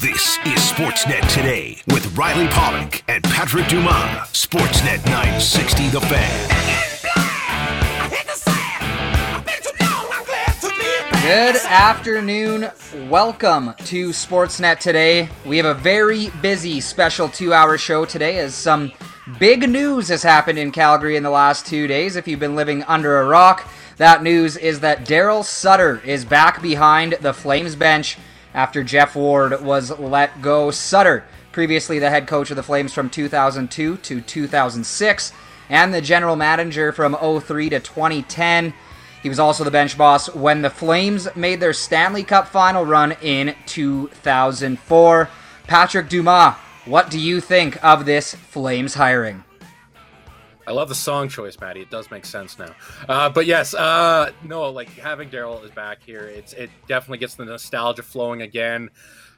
This is Sportsnet Today with Riley Pollock and Patrick Dumas. Sportsnet 960 The Fan. Good afternoon. Welcome to Sportsnet today. We have a very busy special two hour show today as some big news has happened in Calgary in the last two days. If you've been living under a rock, that news is that Darryl Sutter is back behind the Flames bench after Geoff Ward was let go. Sutter, previously the head coach of the Flames from 2002 to 2006, and the general manager from 03 to 2010. He was also the bench boss when the Flames made their Stanley Cup final run in 2004. Patrick Dumas, what do you think of this Flames hiring? I love the song choice, Matty. It does make sense now. Uh, but yes, uh, no, like having Darryl is back here. It's it definitely gets the nostalgia flowing again.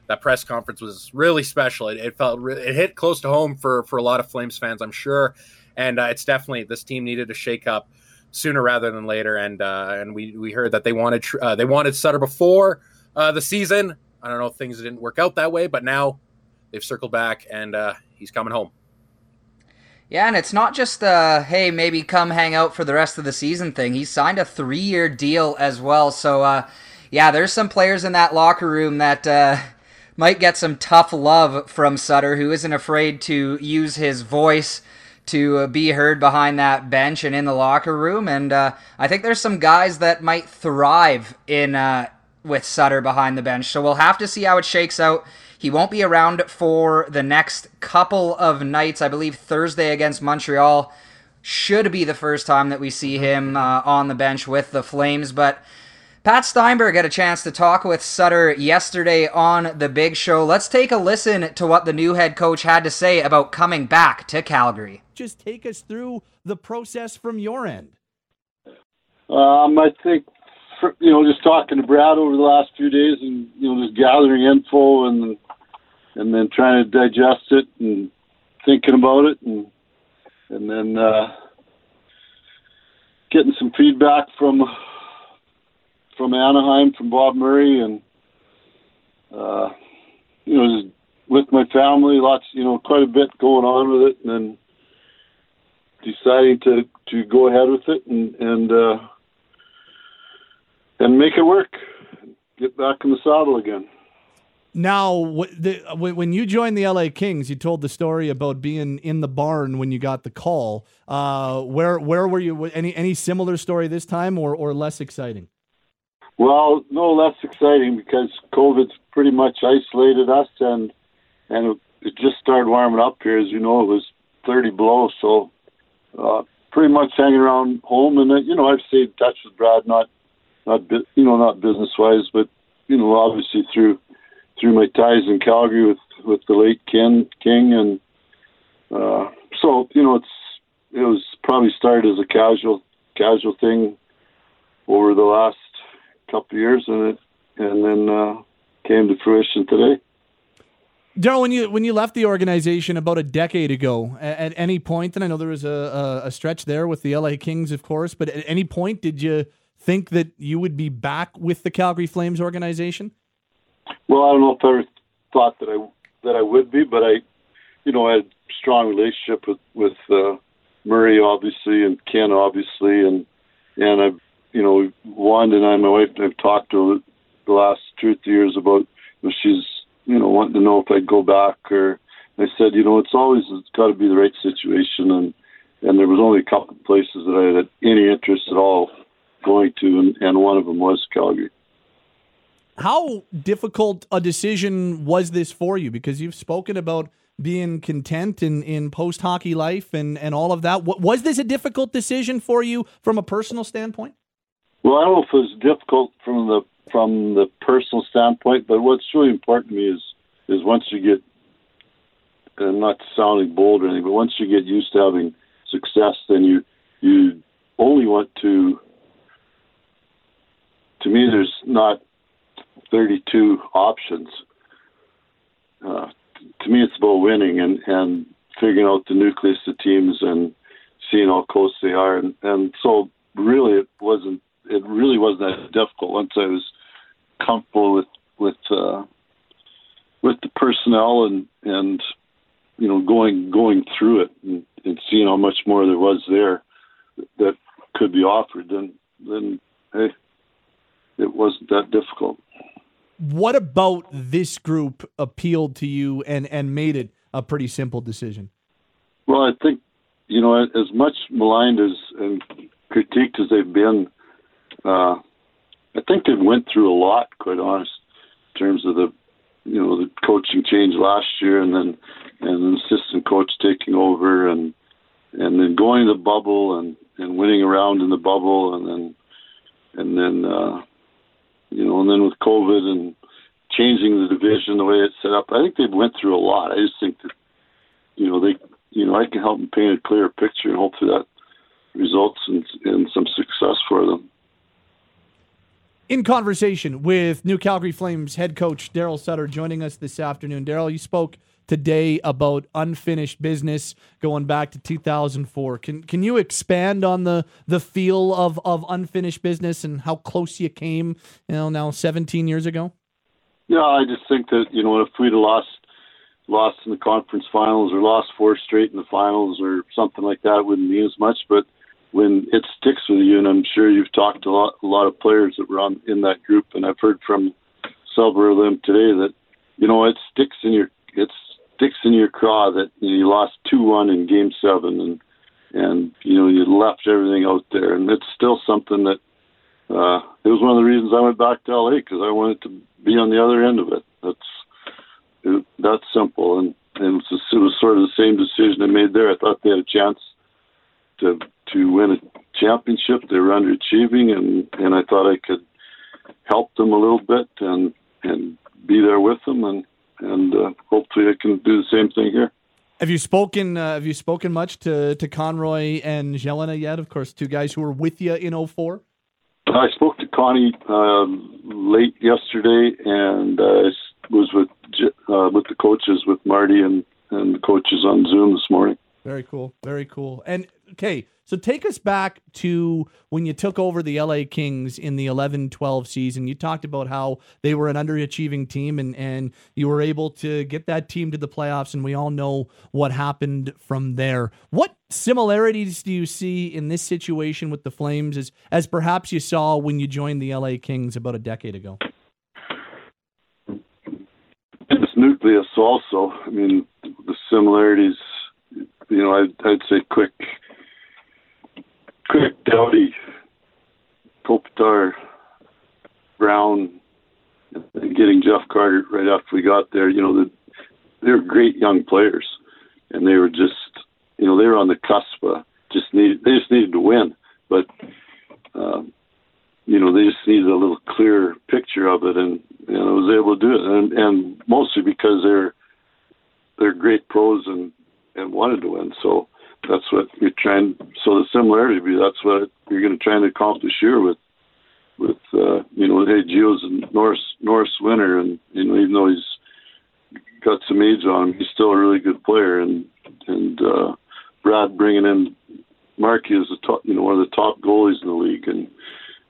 That press conference was really special. It, it felt re- it hit close to home for for a lot of Flames fans, I'm sure. And uh, it's definitely this team needed a shake up sooner rather than later. And uh, and we we heard that they wanted uh, they wanted Sutter before uh, the season. I don't know if things didn't work out that way, but now they've circled back and he's coming home. Yeah, and it's not just uh hey, maybe come hang out for the rest of the season thing. He signed a 3-year deal as well. So uh yeah, there's some players in that locker room that uh might get some tough love from Sutter who isn't afraid to use his voice to uh, be heard behind that bench and in the locker room and uh, I think there's some guys that might thrive in uh, with Sutter behind the bench. So we'll have to see how it shakes out. He won't be around for the next couple of nights. I believe Thursday against Montreal should be the first time that we see him uh, on the bench with the Flames. But Pat Steinberg had a chance to talk with Sutter yesterday on the big show. Let's take a listen to what the new head coach had to say about coming back to Calgary. Just take us through the process from your end. Um, I think you know, just talking to Brad over the last few days, and you know, just gathering info and and then trying to digest it and thinking about it and and then uh, getting some feedback from from Anaheim from Bob Murray and uh, you know with my family lots you know quite a bit going on with it and then deciding to to go ahead with it and and uh, and make it work get back in the saddle again. Now, when you joined the LA Kings, you told the story about being in the barn when you got the call. Uh, where where were you? Any any similar story this time, or or less exciting? Well, no less exciting because COVID's pretty much isolated us, and and it just started warming up here. As you know, it was 30 below, so uh, pretty much hanging around home. And uh, you know, I've stayed in touch with Brad, not not you know not business wise, but you know obviously through through my ties in Calgary with with the late Ken King, and uh, so you know it's it was probably started as a casual casual thing over the last couple of years, and it and then uh, came to fruition today. Darryl, when you when you left the organization about a decade ago, at, any point, and I know there was a, a, a stretch there with the LA Kings, of course, but at any point did you think that you would be back with the Calgary Flames organization? Well, I don't know if I ever thought that I that I would be, but I, you know, I had a strong relationship with with uh, Murray, obviously, and Ken, obviously, and and I've, you know, Wanda and I, my wife, I've talked to the last two or three years about you know, she's, you know, wanting to know if I'd go back, or I said, you know, it's always it's got to be the right situation, and and there was only a couple of places that I had any interest at all going to, and, and one of them was Calgary. How difficult a decision was this for you? Because you've spoken about being content in, in post hockey life and, and all of that. Was this a difficult decision for you from a personal standpoint? Well, I don't know if it was difficult from the from the personal standpoint, but what's really important to me is is once you get, and not sounding bold or anything, but once you get used to having success, then you you only want to. To me, there's not 32 options. Uh, to me, it's about winning and, and figuring out the nucleus of teams and seeing how close they are. And, and so, really, it wasn't. It really wasn't that difficult once I was comfortable with with uh, with the personnel and and you know going going through it and, and seeing how much more there was there that could be offered, then then hey, it wasn't that difficult. What about this group appealed to you and and made it a pretty simple decision? Well, I think you know as much maligned as and critiqued as they've been, uh, I think they went through a lot. Quite honest, in terms of the you know the coaching change last year, and then and an assistant coach taking over, and and then going to the bubble and and winning around in the bubble, and then and then uh, you know, and then with COVID and changing the division the way it's set up, I think they've went through a lot. I just think that you know they you know I can help them paint a clearer picture, and hopefully that results in, in some success for them. In conversation with New Calgary Flames head coach Darryl Sutter joining us this afternoon. Darryl, you spoke today about unfinished business going back to 2004. Can can you expand on the the feel of of unfinished business and how close you came, you know, now 17 years ago? Yeah, I just think that you know if we'd have lost lost in the conference finals or lost four straight in the finals or something like that, it wouldn't mean as much, but when it sticks with you, and I'm sure you've talked to a lot, a lot of players that were on in that group, and I've heard from several of them today that you know it sticks in your it sticks in your craw that you, lost two one in Game Seven, and and you know you left everything out there, and it's still something that uh, it was one of the reasons I went back to LA because I wanted to be on the other end of it. That's it, that's simple, and and it was, it was sort of the same decision I made there. I thought they had a chance to to win a championship. They were underachieving, and and I thought I could help them a little bit and and be there with them, and and uh, hopefully I can do the same thing here. Have you spoken? Uh, have you spoken much to to Conroy and Gélinas yet? Of course, two guys who were with you in 04? I spoke to Connie um, late yesterday, and uh, was with uh, with the coaches, with Marty and and the coaches on Zoom this morning. Very cool. Very cool. And okay, so take us back to when you took over the LA Kings in the 11-12 season. You talked about how they were an underachieving team and and you were able to get that team to the playoffs and we all know what happened from there. What similarities do you see in this situation with the Flames as as perhaps you saw when you joined the LA Kings about a decade ago? It's nucleus also. I mean, the similarities you know, I'd, I'd say Quick, Quick, Doughty, Kopitar, Brown, and getting Jeff Carter right after we got there. You know, the, they were great young players, and they were just, you know, they were on the cusp. Of just needed, they just needed to win, but. Um, you know, they just needed a little clearer picture of it, and and I was able to do it, and and mostly because they're they're great pros and and wanted to win. So that's what you're trying. So the similarity be that's what you're going to try and accomplish here with with uh, you know hey Gio's a Norris Norris winner, and you know even though he's got some age on him, he's still a really good player, and and uh, Brad bringing in Markey is the top, you know one of the top goalies in the league, and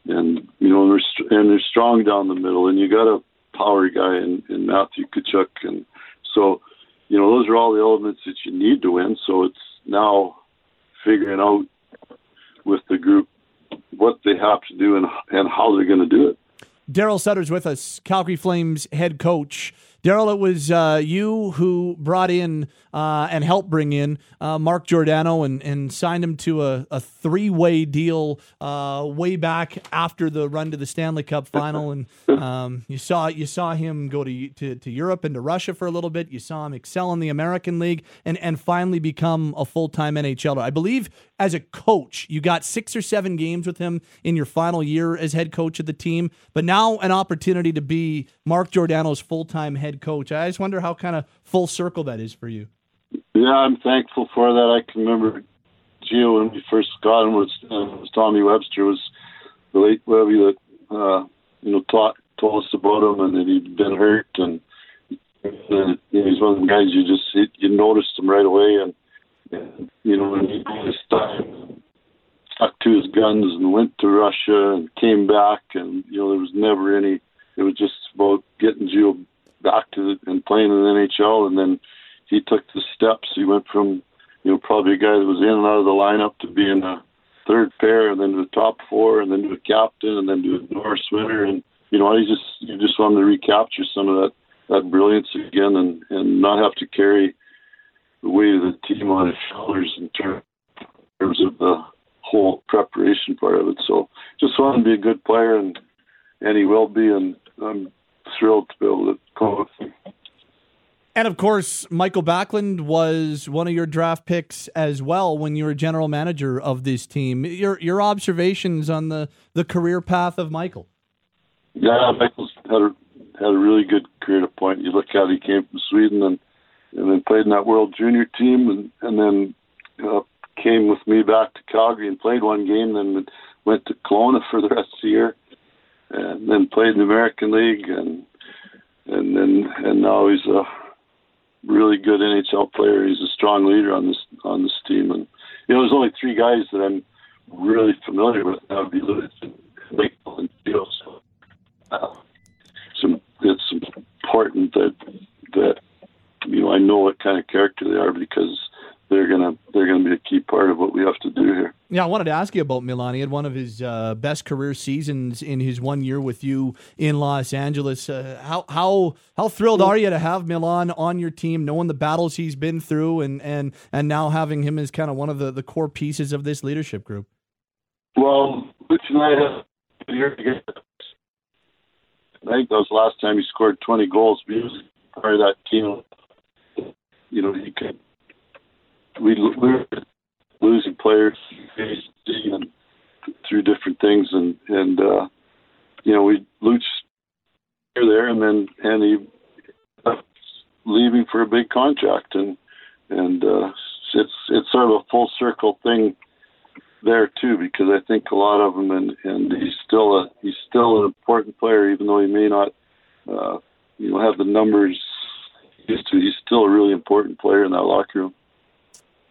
and you know and they're, and they're strong down the middle, and you got a power guy in, in Matthew Tkachuk, and so you know, those are all the elements that you need to win. So it's now figuring out with the group what they have to do and, and how they're going to do it. Darryl Sutter's with us, Calgary Flames head coach. Darryl, it was uh, you who brought in uh, and helped bring in uh, Mark Giordano and, and signed him to a, a three way deal uh, way back after the run to the Stanley Cup final. And um, you saw you saw him go to, to, to Europe and to Russia for a little bit. You saw him excel in the American League and, and finally become a full time NHLer. I believe as a coach, you got six or seven games with him in your final year as head coach of the team, but now an opportunity to be Mark Giordano's full time head coach. I just wonder how kind of full circle that is for you. Yeah, I'm thankful for that. I can remember Gio when we first got him was, uh, was Tommy Webster was the late Webby that uh, you know taught told us about him and that he'd been hurt and, and you know, he's one of the guys you just you noticed him right away and, and you know when he this time stuck to his guns and went to Russia and came back and you know there was never any it was just about getting Gio back to the, and playing in the NHL, and then he took the steps. He went from you know probably a guy that was in and out of the lineup to being a third pair, and then to the top four, and then to a captain, and then to a Norris winner, and you know he just you just want to recapture some of that that brilliance again, and and not have to carry the weight of the team on his shoulders in terms of the whole preparation part of it. So just want to be a good player, and and he will be, and I'm thrilled to be able to with him. And of course, Mikael Backlund was one of your draft picks as well when you were general manager of this team. Your your observations on the, the career path of Mikael? Yeah, Mikael's had a had a really good career to point. You look at it, he came from Sweden and and then played in that World Junior team, and and then uh, came with me back to Calgary and played one game, and then went to Kelowna for the rest of the year, and then played in the American League, and and then and now he's a really good NHL player. He's a strong leader on this on this team, and you know there's only three guys that I'm really familiar with. That would be Lewis, Mikael, and Gio. So uh, some it's important that that you know I know what kind of character they are because they're gonna they're gonna be a key part of what we have to do here. Yeah, I wanted to ask you about Milan. He had one of his uh, best career seasons in his one year with you in Los Angeles. Uh, how how how thrilled are you to have Milan on your team, knowing the battles he's been through, and and and now having him as kind of one of the, the core pieces of this leadership group? Well, Butch. I think that was the last time he scored 20 goals. He was part of that team. You know, he could we we were losing players and through different things, and and uh, you know we Luch here there, and then and he leaving for a big contract, and and uh, it's it's sort of a full circle thing there too, because I think a lot of them, and and he's still a he's still an important player, even though he may not uh, you know have the numbers. He's, he's still a really important player in that locker room.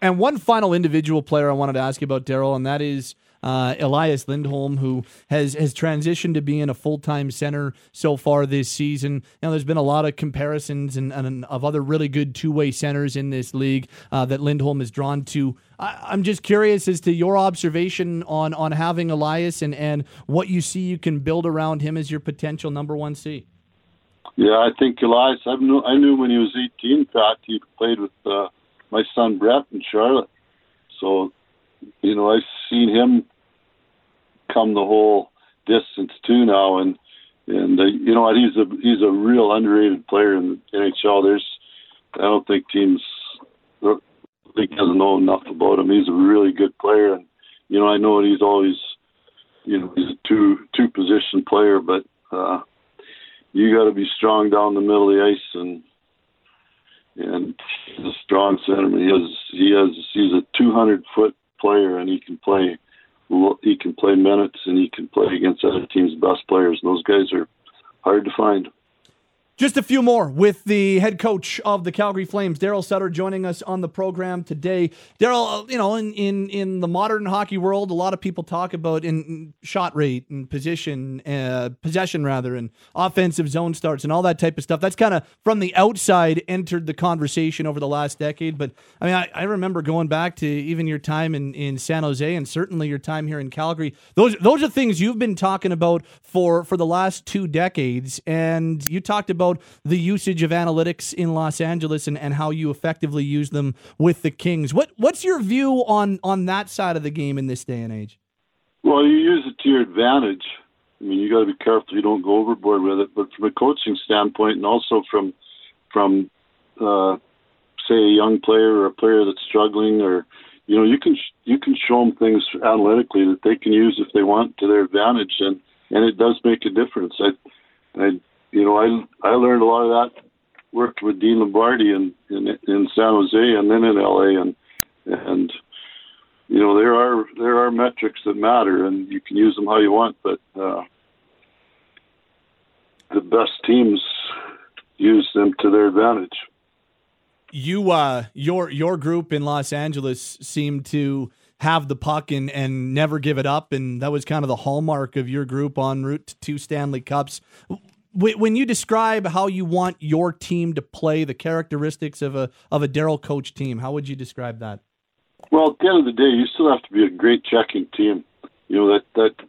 And one final individual player I wanted to ask you about, Darryl, and that is uh, Elias Lindholm, who has has transitioned to being a full time center so far this season. Now, there's been a lot of comparisons and, and of other really good two way centers in this league uh, that Lindholm is drawn to. I, am just curious as to your observation on on having Elias and and what you see you can build around him as your potential number one C. Yeah, I think Elias. I knew I knew when he was 18. Pat, he played with. Uh, my son Brett in Charlotte. So, you know, I've seen him come the whole distance too now, and and uh, you know what, he's a he's a real underrated player in the NHL. There's, I don't think teams I think doesn't know enough about him. He's a really good player, and you know I know he's always, you know, he's a two two position player, but uh, you got to be strong down the middle of the ice and and he's a strong centerman. He has he has he's a 200 foot player, and he can play he can play minutes, and he can play against other teams' best players. And those guys are hard to find. Just a few more with the head coach of the Calgary Flames, Darryl Sutter, joining us on the program today. Darryl, uh, you know, in, in in the modern hockey world, a lot of people talk about in shot rate and position, uh, possession rather, and offensive zone starts and all that type of stuff. That's kind of from the outside entered the conversation over the last decade. But I mean, I, I remember going back to even your time in, in San Jose and certainly your time here in Calgary. Those those are things you've been talking about for for the last two decades, and you talked about about the usage of analytics in Los Angeles and, and how you effectively use them with the Kings. What what's your view on on that side of the game in this day and age? Well, you use it to your advantage. I mean, you got to be careful you don't go overboard with it. But from a coaching standpoint, and also from from uh, say a young player or a player that's struggling, or you know, you can you can show them things analytically that they can use if they want to their advantage, and and it does make a difference. I I you know, I I learned a lot of that. Worked with Dean Lombardi in in, in San Jose and then in LA, and and you know there are there are metrics that matter, and you can use them how you want, but uh, the best teams use them to their advantage. You, uh, your your group in Los Angeles seemed to have the puck and, and never give it up. And that was kind of the hallmark of your group en route to two Stanley Cups when you describe how you want your team to play, the characteristics of a of a Darryl coach team, how would you describe that? Well, at the end of the day, you still have to be a great checking team. You know that that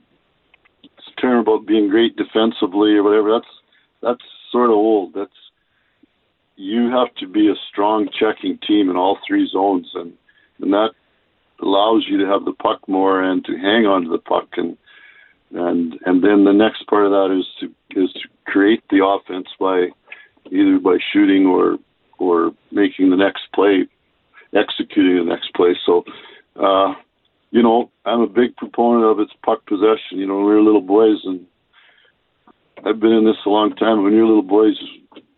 term about being great defensively or whatever. That's that's sort of old. That's you have to be a strong checking team in all three zones, and and that allows you to have the puck more and to hang on to the puck and and and then the next part of that is to is to create the offense by either by shooting or or making the next play, executing the next play. So, uh, you know, I'm a big proponent of its puck possession. You know, we were little boys, and I've been in this a long time. When you're little boys,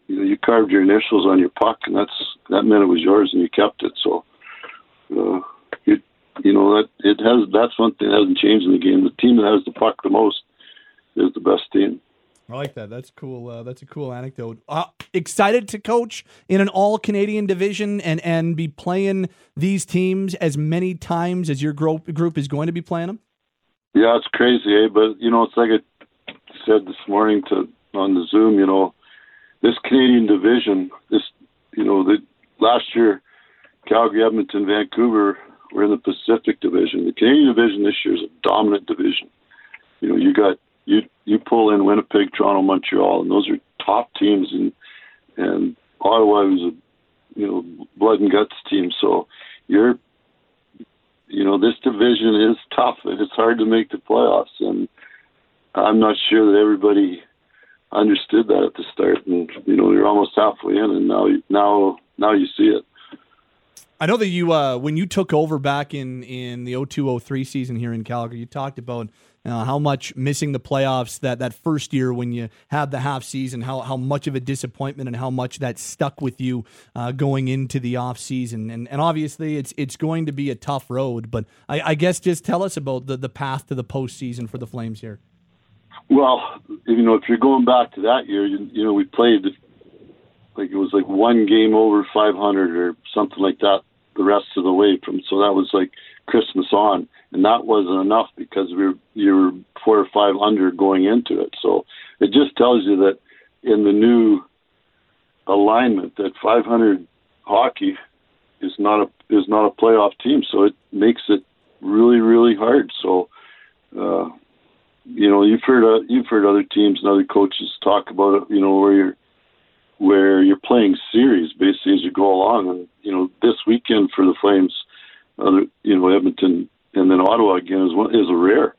you know, you carved your initials on your puck, and that's that meant it was yours, and you kept it. So, uh, you know, that it has. That's one thing that hasn't changed in the game. The team that has the puck the most is the best team. I like that. That's cool. Uh, that's a cool anecdote. Uh, excited to coach in an all Canadian division and and be playing these teams as many times as your group group is going to be playing them. Yeah, it's crazy, eh? But you know, it's like I said this morning to on the Zoom. You know, this Canadian division, this you know, the last year, Calgary, Edmonton, Vancouver were in the Pacific Division. The Canadian division this year is a dominant division. You know, you got you you pull in Winnipeg, Toronto, Montreal, and those are top teams, and and Ottawa was a you know blood and guts team. So you're you know this division is tough, and it's hard to make the playoffs, and I'm not sure that everybody understood that at the start, and you know you're almost halfway in, and now now now you see it. I know that you uh, when you took over back in in the 0203 season here in Calgary, you talked about uh, how much missing the playoffs that that first year when you had the half season, how how much of a disappointment and how much that stuck with you uh, going into the off season, and and obviously it's it's going to be a tough road. But I, I guess just tell us about the the path to the postseason for the Flames here. Well, you know, if you're going back to that year, you, you know, we played like it was like one game over 500 or something like that the rest of the way from. So that was like Christmas on, and that wasn't enough because we were you were four or five under going into it. So it just tells you that in the new alignment that 500 hockey is not a is not a playoff team. So it makes it really really hard. So. Uh, you know, you've heard uh, you've heard other teams and other coaches talk about it. You know, where you're where you're playing series basically as you go along. And you know, this weekend for the Flames, other you know Edmonton and then Ottawa again is one is a rare.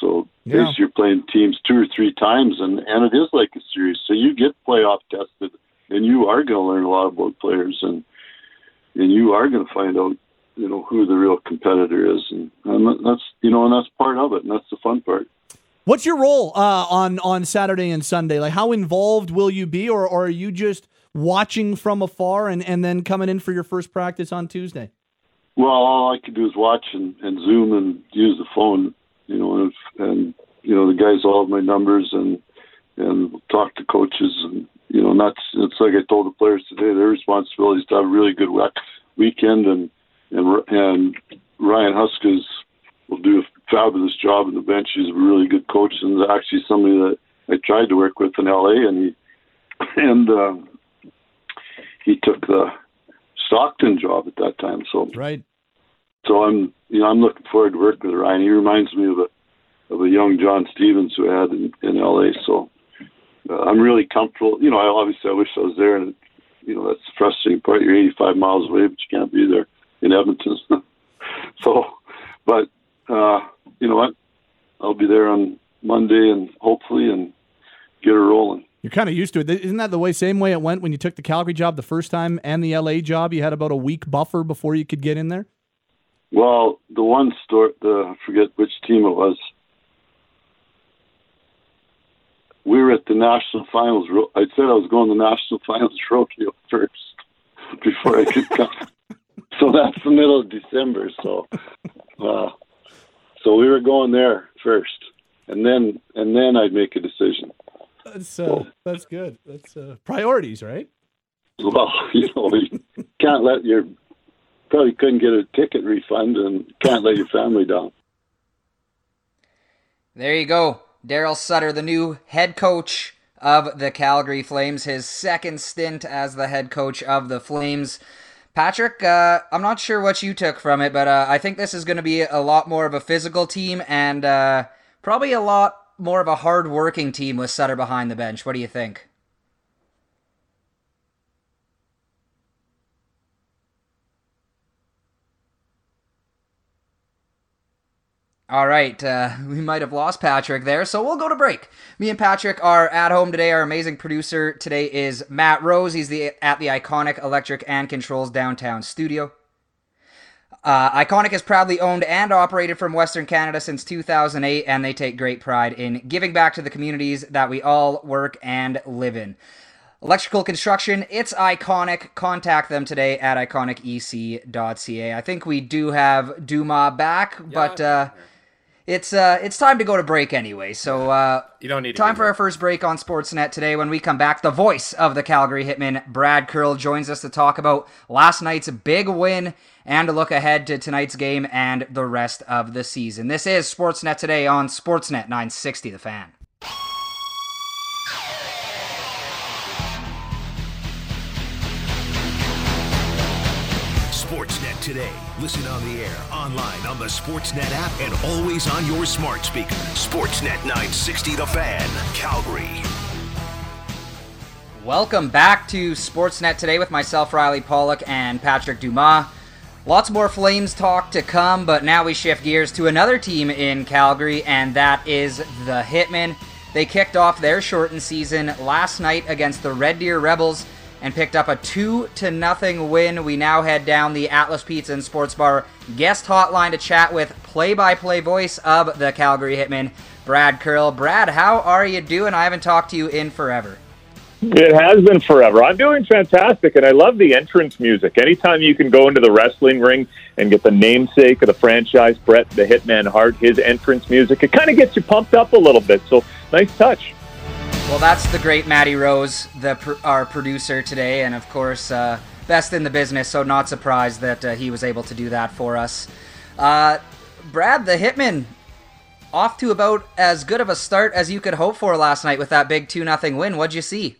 So yeah. basically you're playing teams two or three times, and and it is like a series. So you get playoff tested, and you are going to learn a lot about players, and and you are going to find out you know who the real competitor is, and, and that's you know and that's part of it, and that's the fun part. What's your role uh, on on Saturday and Sunday? Like, how involved will you be, or, or are you just watching from afar and, and then coming in for your first practice on Tuesday? Well, all I can do is watch and, and Zoom and use the phone, you know, and, and you know the guys all have my numbers and and talk to coaches and you know, not it's like I told the players today. Their responsibility is to have a really good weekend and and and Ryan Huska's will do a fabulous job in the bench. He's a really good coach and actually somebody that I tried to work with in LA and he and uh, he took the Stockton job at that time. So right. So I'm you know I'm looking forward to working with Ryan. He reminds me of a of a young John Stevens who I had in, in LA. So uh, I'm really comfortable. You know, I obviously I wish I was there, and you know that's the frustrating part. You're 85 miles away, but you can't be there in Edmonton. so, but uh, you know what? I'll be there on Monday and hopefully and get her rolling. You're kind of used to it. Isn't that the way, same way it went when you took the Calgary job the first time and the LA job? You had about a week buffer before you could get in there? Well, the one store, the, I forget which team it was. We were at the national finals. I said I was going to the national finals rodeo first before I could come. so that's the middle of December. So, uh, so we were going there first, and then and then I'd make a decision. That's uh, that's good. That's uh, priorities, right? Well, you know, you can't let your probably couldn't get a ticket refund, and can't let your family down. There you go, Darryl Sutter, the new head coach of the Calgary Flames, his second stint as the head coach of the Flames. Patrick, uh, I'm not sure what you took from it, but uh, I think this is going to be a lot more of a physical team and uh, probably a lot more of a hard-working team with Sutter behind the bench. What do you think? All right, uh, we might have lost Patrick there, so we'll go to break. Me and Patrick are at home today. Our amazing producer today is Matt Rose. He's the at the iconic Electric and Controls downtown studio. Uh, Iconic is proudly owned and operated from Western Canada since 2008, and they take great pride in giving back to the communities that we all work and live in. Electrical construction, it's iconic. Contact them today at iconicec.ca. I think we do have Dumas back, yeah, but uh, it's uh it's time to go to break anyway. So uh you don't need time for our first break on Sportsnet today. When we come back, the voice of the Calgary Hitman, Brad Curle, joins us to talk about last night's big win and to look ahead to tonight's game and the rest of the season. This is Sportsnet today on Sportsnet 960 The Fan. Sportsnet today. Listen on the air, online, on the Sportsnet app, and always on your smart speaker. Sportsnet 960 The Fan, Calgary. Welcome back to Sportsnet today with myself, Riley Pollock, and Patrick Dumas. Lots more Flames talk to come, but now we shift gears to another team in Calgary, and that is the Hitmen. They kicked off their shortened season last night against the Red Deer Rebels and picked up a 2 to nothing win. We now head down the Atlas Pizza and Sports Bar guest hotline to chat with play-by-play voice of the Calgary Hitmen, Brad Curle. Brad, how are you doing? I haven't talked to you in forever. It has been forever. I'm doing fantastic, and I love the entrance music. Anytime you can go into the wrestling ring and get the namesake of the franchise, Brett the Hitman Hart, his entrance music, it kind of gets you pumped up a little bit. So nice touch. Well, that's the great Matty Rose, the our producer today, and of course, uh, best in the business. So not surprised that uh, he was able to do that for us. Uh, Brad, the Hitman, off to about as good of a start as you could hope for last night with that big two nothing win. What'd you see?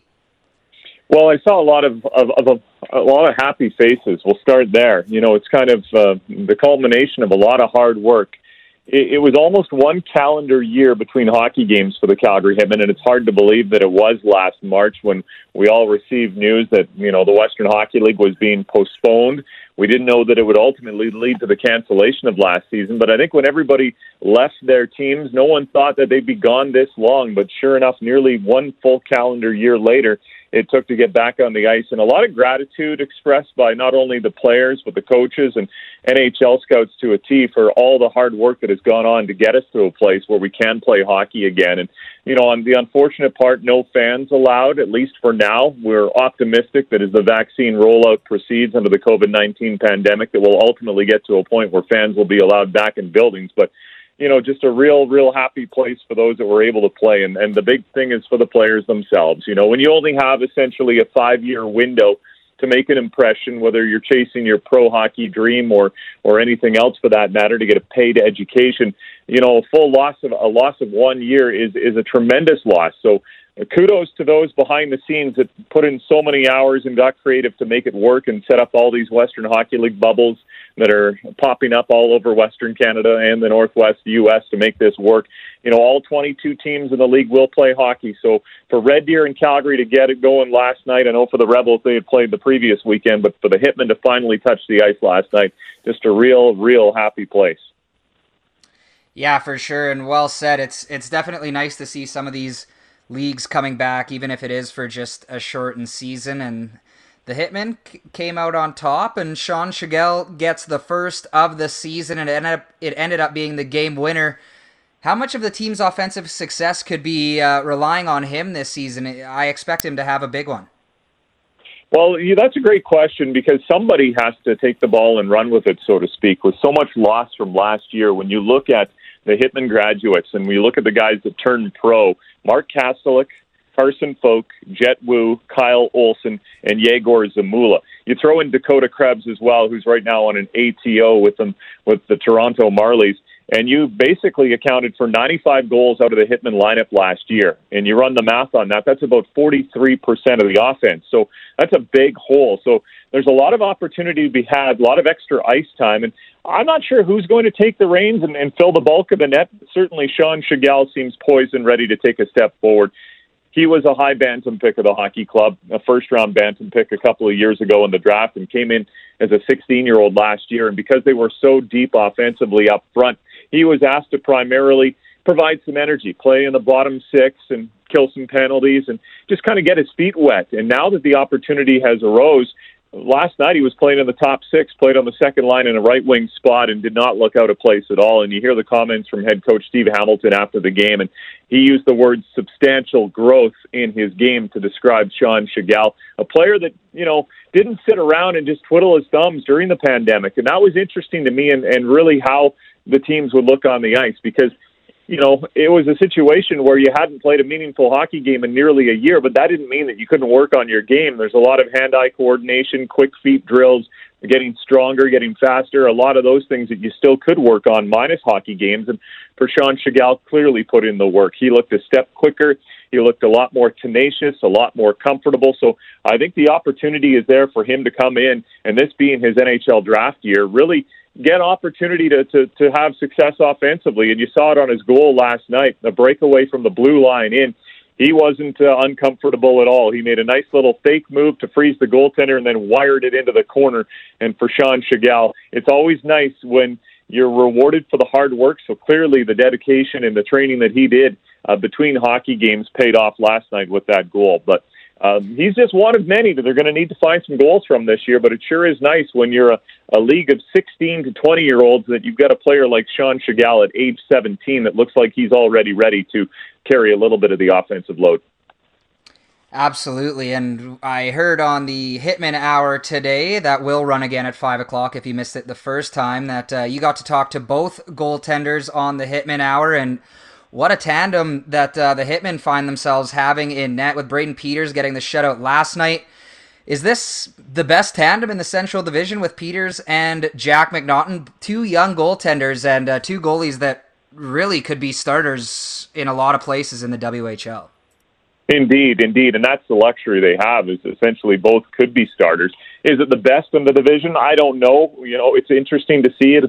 Well, I saw a lot of, of, of a, a, lot of happy faces. We'll start there. You know, it's kind of uh, the culmination of a lot of hard work it, it was almost one calendar year between hockey games for the Calgary Hitmen, and it's hard to believe that it was last March when we all received news that you know the Western Hockey League was being postponed. We didn't know that it would ultimately lead to the cancellation of last season, but I think when everybody left their teams, no one thought that they'd be gone this long. But sure enough, nearly one full calendar year later, it took to get back on the ice. And a lot of gratitude expressed by not only the players, but the coaches and NHL scouts to a T for all the hard work that has gone on to get us to a place where we can play hockey again. And, you know, on the unfortunate part, no fans allowed, at least for now. We're optimistic that as the vaccine rollout proceeds under the COVID 19 pandemic, that we'll ultimately get to a point where fans will be allowed back in buildings. But you know, just a real, real happy place for those that were able to play. And, and the big thing is for the players themselves. You know, when you only have essentially a five year window to make an impression, whether you're chasing your pro hockey dream or, or anything else for that matter, to get a paid education, you know, a full loss of a loss of one year is, is a tremendous loss. So uh, kudos to those behind the scenes that put in so many hours and got creative to make it work and set up all these Western Hockey League bubbles that are popping up all over Western Canada and the Northwest U.S. to make this work. You know, all 22 teams in the league will play hockey. So for Red Deer and Calgary to get it going last night, I know for the Rebels they had played the previous weekend, but for the Hitmen to finally touch the ice last night, just a real, real happy place. Yeah, for sure, and well said. It's it's definitely nice to see some of these leagues coming back, even if it is for just a shortened season. And the Hitman c- came out on top, and Sean Tschigerl gets the first of the season, and it ended up, it ended up being the game winner. How much of the team's offensive success could be uh, relying on him this season? I expect him to have a big one. Well, yeah, that's a great question because somebody has to take the ball and run with it, so to speak. With so much loss from last year, when you look at the Hitman graduates and we look at the guys that turned pro, Mark Kastelic, Carson Focht, Jett Woo, Kyle Olson, and Yegor Zamula. You throw in Dakota Krebs as well, who's right now on an ATO with them with the Toronto Marlies. and you basically accounted for 95 goals out of the Hitman lineup last year. And you run the math on that, that's about 43% of the offense. So that's a big hole. So there's a lot of opportunity to be had, a lot of extra ice time. And I'm not sure who's going to take the reins and, and fill the bulk of the net. Certainly, Sean Tschigerl seems poised and ready to take a step forward. He was a high bantam pick of the hockey club, a first round bantam pick a couple of years ago in the draft, and came in as a 16 year old last year. And because they were so deep offensively up front, he was asked to primarily provide some energy, play in the bottom six, and kill some penalties, and just kind of get his feet wet. And now that the opportunity has arose, last night he was playing in the top six, played on the second line in a right wing spot, and did not look out of place at all. And you hear the comments from head coach Steve Hamilton after the game, and he used the word substantial growth in his game to describe Sean Tschigerl, a player that you know didn't sit around and just twiddle his thumbs during the pandemic, and that was interesting to me, and, and really how the teams would look on the ice because you know, it was a situation where you hadn't played a meaningful hockey game in nearly a year, but that didn't mean that you couldn't work on your game. There's a lot of hand eye coordination, quick feet drills, getting stronger, getting faster, a lot of those things that you still could work on minus hockey games. And Sean Tschigerl, clearly put in the work. He looked a step quicker. He looked a lot more tenacious, a lot more comfortable. So I think the opportunity is there for him to come in, and this being his NHL draft year, really get opportunity to, to, to have success offensively. And you saw it on his goal last night, the breakaway from the blue line in. He wasn't uh, uncomfortable at all. He made a nice little fake move to freeze the goaltender and then wired it into the corner. And for Sean Tschigerl, it's always nice when you're rewarded for the hard work. So clearly, the dedication and the training that he did uh, between hockey games paid off last night with that goal. But um, he's just one of many that they're going to need to find some goals from this year. But it sure is nice when you're a, a league of 16 to 20 year olds that you've got a player like Sean Tschigerl at age 17 that looks like he's already ready to carry a little bit of the offensive load. Absolutely. And I heard on the Hitman Hour today that will run again at 5 o'clock if you missed it the first time that uh, you got to talk to both goaltenders on the Hitman Hour. And what a tandem that uh, the Hitmen find themselves having in net with Brayden Peters getting the shutout last night. Is this the best tandem in the Central Division with Peters and Jack McNaughton? Two young goaltenders and uh, two goalies that really could be starters in a lot of places in the WHL. Indeed, indeed, and that's the luxury they have. Is essentially both could be starters. Is it the best in the division? I don't know. You know, it's interesting to see it.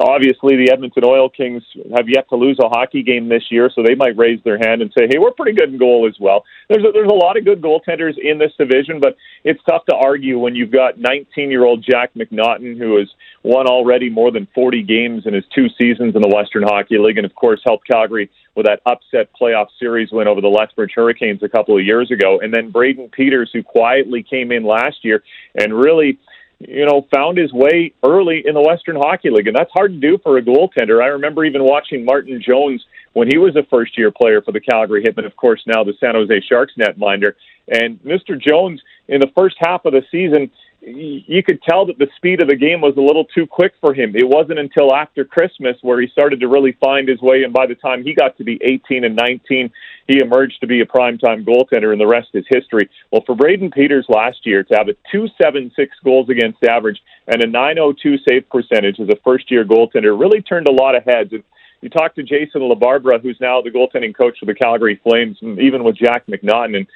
Obviously, the Edmonton Oil Kings have yet to lose a hockey game this year, so they might raise their hand and say, "Hey, we're pretty good in goal as well." There's a, there's a lot of good goaltenders in this division, but it's tough to argue when you've got 19-year-old Jack McNaughton, who has won already more than 40 games in his two seasons in the Western Hockey League, and of course helped Calgary with that upset playoff series win over the Lethbridge Hurricanes a couple of years ago, and then Brayden Peters, who quietly came in last year and really you know, found his way early in the Western Hockey League, and that's hard to do for a goaltender. I remember even watching Martin Jones when he was a first year player for the Calgary Hitmen, of course, now the San Jose Sharks netminder. And Mr. Jones, in the first half of the season, you could tell that the speed of the game was a little too quick for him. It wasn't until after Christmas where he started to really find his way, and by the time he got to be 18 and 19, he emerged to be a primetime goaltender, and the rest is history. Well, for Brayden Peters last year to have a 276 goals against average and a 902 save percentage as a first year goaltender really turned a lot of heads. And you talk to Jason LaBarbera, who's now the goaltending coach for the Calgary Flames, and even with Jack McNaughton, and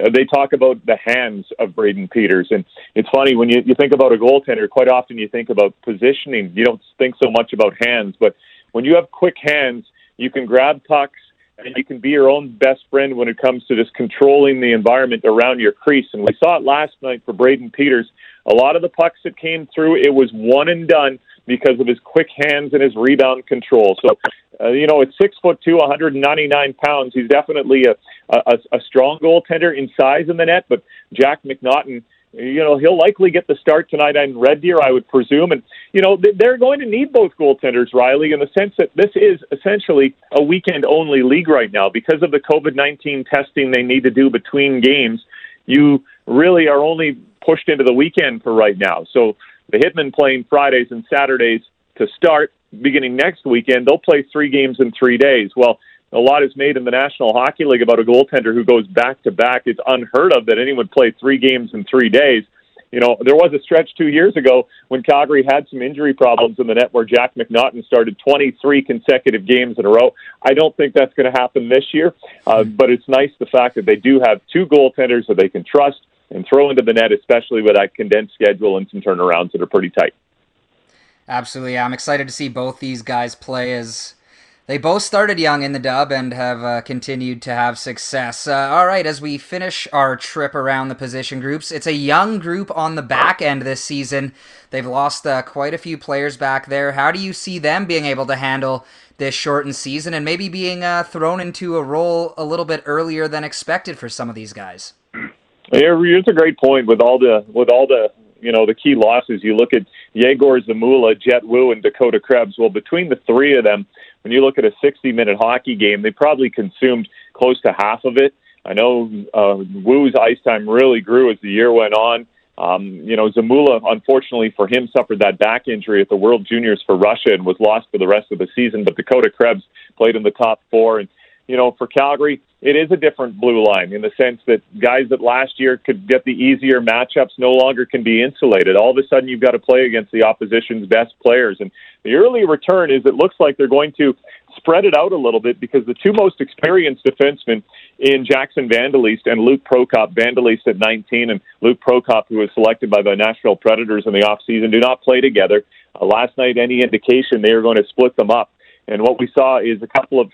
uh, they talk about the hands of Brayden Peters. And it's funny when you, you think about a goaltender, quite often you think about positioning. You don't think so much about hands, but when you have quick hands, you can grab pucks and you can be your own best friend when it comes to just controlling the environment around your crease. And we saw it last night for Brayden Peters. A lot of the pucks that came through, it was one and done because of his quick hands and his rebound control. So, uh, you know, at six foot two, 199 pounds, he's definitely a, a, a strong goaltender in size in the net. But Jack McNaughton, you know, he'll likely get the start tonight on Red Deer, I would presume. And, you know, they're going to need both goaltenders, Riley, in the sense that this is essentially a weekend only league right now because of the COVID 19 testing they need to do between games. You really are only pushed into the weekend for right now. So the Hitmen playing Fridays and Saturdays to start. Beginning next weekend, they'll play three games in three days. Well, a lot is made in the National Hockey League about a goaltender who goes back to back. It's unheard of that anyone play three games in three days. you know, there was a stretch two years ago when Calgary had some injury problems in the net where Jack McNaughton started 23 consecutive games in a row. I don't think that's going to happen this year, uh, but it's nice the fact that they do have two goaltenders that they can trust and throw into the net, especially with that condensed schedule and some turnarounds that are pretty tight. Absolutely. I'm excited to see both these guys play as they both started young in the dub and have uh, continued to have success. Uh, all right, as we finish our trip around the position groups, it's a young group on the back end this season. They've lost uh, quite a few players back there. How do you see them being able to handle this shortened season and maybe being uh, thrown into a role a little bit earlier than expected for some of these guys? Here's a great point with all the with all the you know the key losses. You look at Yegor Zamula, Jett Woo, and Dakota Krebs. Well, between the three of them, when you look at a 60-minute hockey game, they probably consumed close to half of it. I know uh, Woo's ice time really grew as the year went on. Um, you know, Zamula, unfortunately for him, suffered that back injury at the World Juniors for Russia and was lost for the rest of the season. But Dakota Krebs played in the top four, and you know, for Calgary, it is a different blue line in the sense that guys that last year could get the easier matchups no longer can be insulated. All of a sudden, you've got to play against the opposition's best players. And the early return is it looks like they're going to spread it out a little bit because the two most experienced defensemen in Jackson Van de Leest and Luke Prokop, Van de Leest at 19 and Luke Prokop, who was selected by the Nashville Predators in the offseason, do not play together. Uh, last night, any indication they are going to split them up. And what we saw is a couple of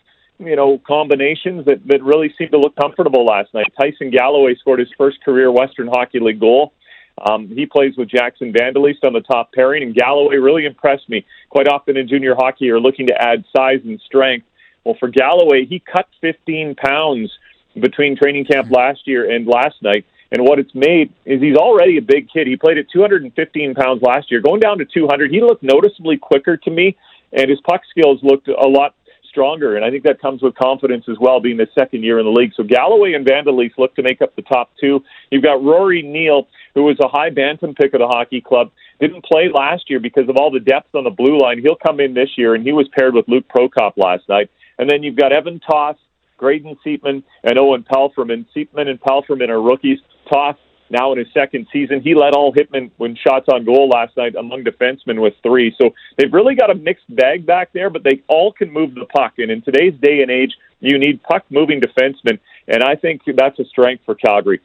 you know, combinations that, that really seemed to look comfortable last night. Tyson Galloway scored his first career Western Hockey League goal. Um, he plays with Jackson Van de Leest on the top pairing, and Galloway really impressed me. Quite often in junior hockey, you're looking to add size and strength. Well, for Galloway, he cut 15 pounds between training camp last year and last night. And what it's made is he's already a big kid. He played at 215 pounds last year. Going down to 200, he looked noticeably quicker to me, and his puck skills looked a lot stronger, and I think that comes with confidence as well, being the second year in the league. So Galloway and Van look to make up the top two. You've got Rory Neal, who was a high bantam pick of the hockey club, didn't play last year because of all the depth on the blue line. He'll come in this year, and he was paired with Luke Prokop last night. And then you've got Evan Toth, Graydon Siepman, and Owen Palfreman. Siepman and Palfreman are rookies. Toth now in his second season. He led all hitmen when shots on goal last night among defensemen with three. So they've really got a mixed bag back there, but they all can move the puck. And in today's day and age, you need puck moving defensemen, and I think that's a strength for Calgary.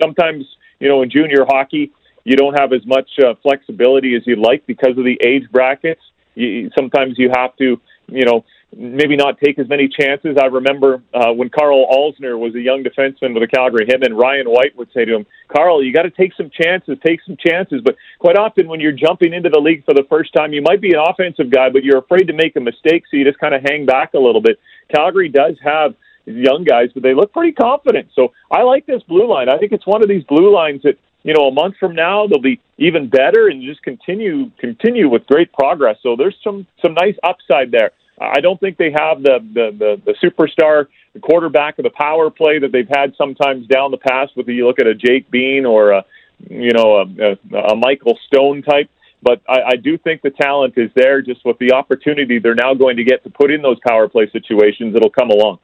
Sometimes, you know, in junior hockey, you don't have as much uh, flexibility as you'd like because of the age brackets. You, sometimes you have to, you know, maybe not take as many chances. I remember uh, when Carl Alzner was a young defenseman with the Calgary him and Ryan White would say to him, Carl, you got to take some chances, take some chances. But quite often when you're jumping into the league for the first time, you might be an offensive guy, but you're afraid to make a mistake, so you just kind of hang back a little bit. Calgary does have young guys, but they look pretty confident. So I like this blue line. I think it's one of these blue lines that you know, a month from now they'll be even better and just continue continue with great progress. So there's some some nice upside there. I don't think they have the the the, the superstar the quarterback of the power play that they've had sometimes down the past. With you look at a Jake Bean or a you know a, a, a Michael Stone type. But I, I do think the talent is there. Just with the opportunity they're now going to get to put in those power play situations, it'll come along.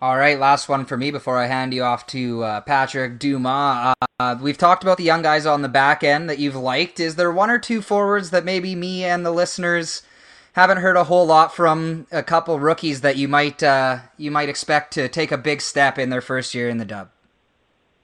All right, last one for me before I hand you off to uh, Patrick Dumas. Uh, we've talked about the young guys on the back end that you've liked. Is there one or two forwards that maybe me and the listeners haven't heard a whole lot from a couple rookies that you might uh, you might expect to take a big step in their first year in the dub.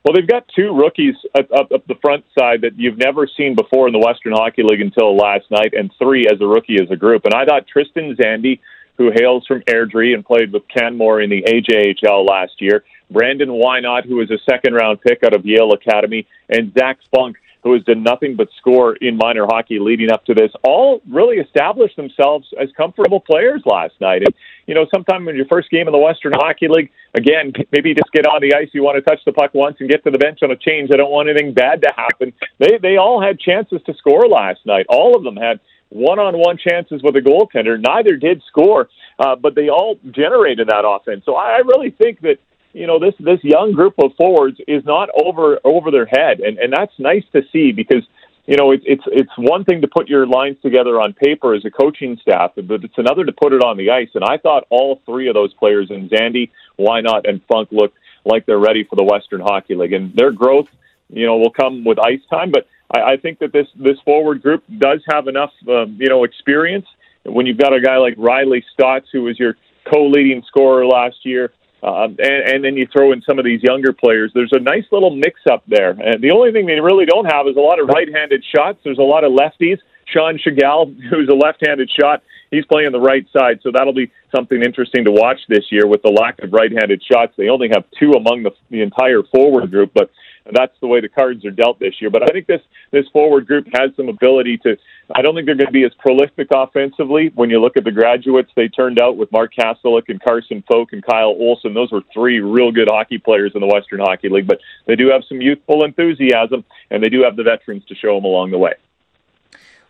Well, they've got two rookies up, up, up the front side that you've never seen before in the Western Hockey League until last night, and three as a rookie as a group. And I thought Tristan Zandi, who hails from Airdrie and played with Canmore in the AJHL last year, Brandon Wynot, who was a second round pick out of Yale Academy, and Zach Spunk, who has done nothing but score in minor hockey leading up to this, all really established themselves as comfortable players last night. And, you know, sometime in your first game in the Western Hockey League, again, maybe just get on the ice. You want to touch the puck once and get to the bench on a change. I don't want anything bad to happen. They, they all had chances to score last night. All of them had one-on-one chances with a goaltender. Neither did score, uh, but they all generated that offense. So I really think that you know this this young group of forwards is not over over their head, and and that's nice to see because you know it, it's it's one thing to put your lines together on paper as a coaching staff, but it's another to put it on the ice. And I thought all three of those players in Zandy, Wynot, and Funk looked like they're ready for the Western Hockey League, and their growth you know, will come with ice time. But I, I think that this this forward group does have enough, um, you know, experience. When you've got a guy like Riley Stotts, who was your co-leading scorer last year, um, and, and then you throw in some of these younger players. There's a nice little mix-up there. And the only thing they really don't have is a lot of right-handed shots. There's a lot of lefties. Sean Tschigerl, who's a left-handed shot, he's playing the right side, so that'll be something interesting to watch this year with the lack of right-handed shots. They only have two among the, the entire forward group, but that's the way the cards are dealt this year. But I think this this forward group has some ability to. I don't think they're going to be as prolific offensively. When you look at the graduates they turned out with Mark Kastelic and Carson Focht and Kyle Olson, those were three real good hockey players in the Western Hockey League. But they do have some youthful enthusiasm, and they do have the veterans to show them along the way.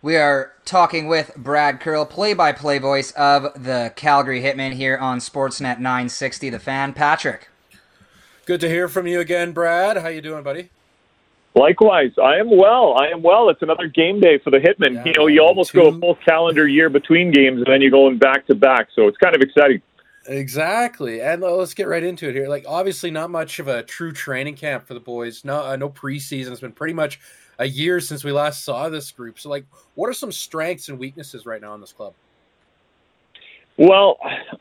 We are talking with Brad Curle, play-by-play voice of the Calgary Hitmen here on Sportsnet 960 The Fan. Patrick. Good to hear from you again, Brad. How you doing, buddy? Likewise, I am well. I am well. It's another game day for the Hitmen. Yeah, you know, you almost two... go a full calendar year between games, and then you're going back to back. So it's kind of exciting. Exactly, and let's get right into it here. Like, obviously, not much of a true training camp for the boys. No, uh, no preseason. It's been pretty much a year since we last saw this group. So, like, what are some strengths and weaknesses right now in this club? Well,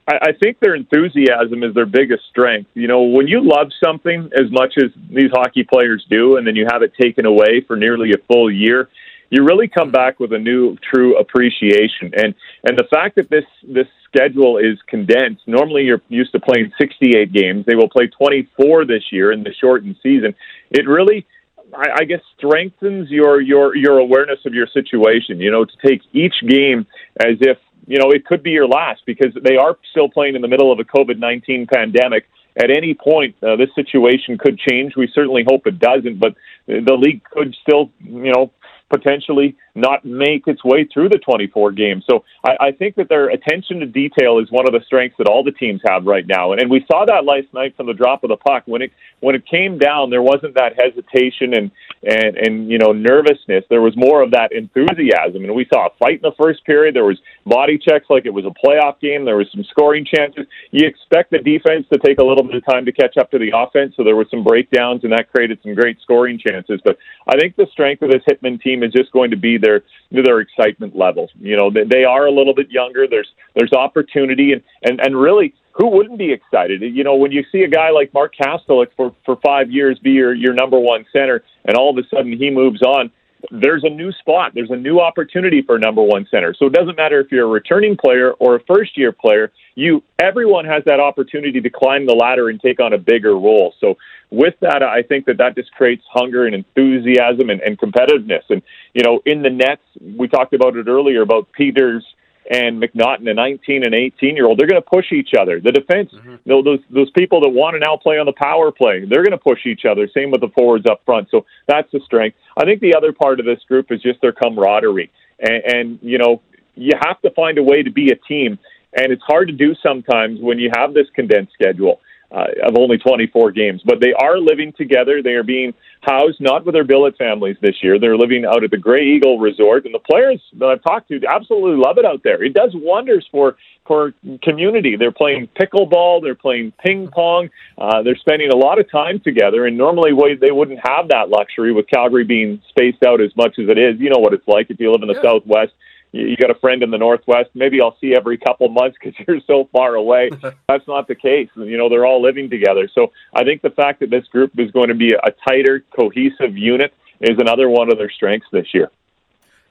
I think their enthusiasm is their biggest strength. You know, when you love something as much as these hockey players do, and then you have it taken away for nearly a full year, you really come back with a new, true appreciation. And and the fact that this this schedule is condensed. Normally, you're used to playing 68 games. They will play 24 this year in the shortened season. It really I, I guess strengthens your your your awareness of your situation. You know, to take each game as if you know it could be your last because they are still playing in the middle of a COVID nineteen pandemic. At any point, uh, this situation could change. We certainly hope it doesn't, but the league could still, you know, potentially not make its way through the 24 games. So I, I think that their attention to detail is one of the strengths that all the teams have right now. And, and we saw that last night from the drop of the puck. When it when it came down, there wasn't that hesitation and and and you know nervousness. There was more of that enthusiasm. And we saw a fight in the first period. There was body checks like it was a playoff game. There was some scoring chances. You expect the defense to take a little bit of time to catch up to the offense. So there were some breakdowns, and that created some great scoring chances. But I think the strength of this Hitmen team is just going to be their their excitement level. You know, they, they are a little bit younger. There's there's opportunity, and and and really, who wouldn't be excited? You know, when you see a guy like Mark Kastelic for for five years be your your number one center, and all of a sudden he moves on there's a new spot. There's a new opportunity for number one center. So it doesn't matter if you're a returning player or a first year player. You everyone has that opportunity to climb the ladder and take on a bigger role. So with that, I think that that just creates hunger and enthusiasm and, and competitiveness. And you know, in the nets, we talked about it earlier about Peters and McNaughton, a 19 and 18 year old, they're going to push each other. The defense, mm-hmm. those those people that want to now play on the power play, they're going to push each other. Same with the forwards up front. So that's the strength. I think the other part of this group is just their camaraderie, and, and you know you have to find a way to be a team, and it's hard to do sometimes when you have this condensed schedule uh, of only 24 games. But they are living together. They are being housed not with their billet families this year. They're living out at the Grey Eagle Resort, and the players that I've talked to absolutely love it out there. It does wonders for for community. They're playing pickleball. They're playing ping pong. Uh, they're spending a lot of time together. And normally, they wouldn't have that luxury with Calgary being spaced out as much as it is. You know what it's like if you live in the yeah. Southwest you got a friend in the Northwest. Maybe I'll see every couple months because you're so far away. That's not the case. You know, they're all living together. So I think the fact that this group is going to be a tighter, cohesive unit is another one of their strengths this year.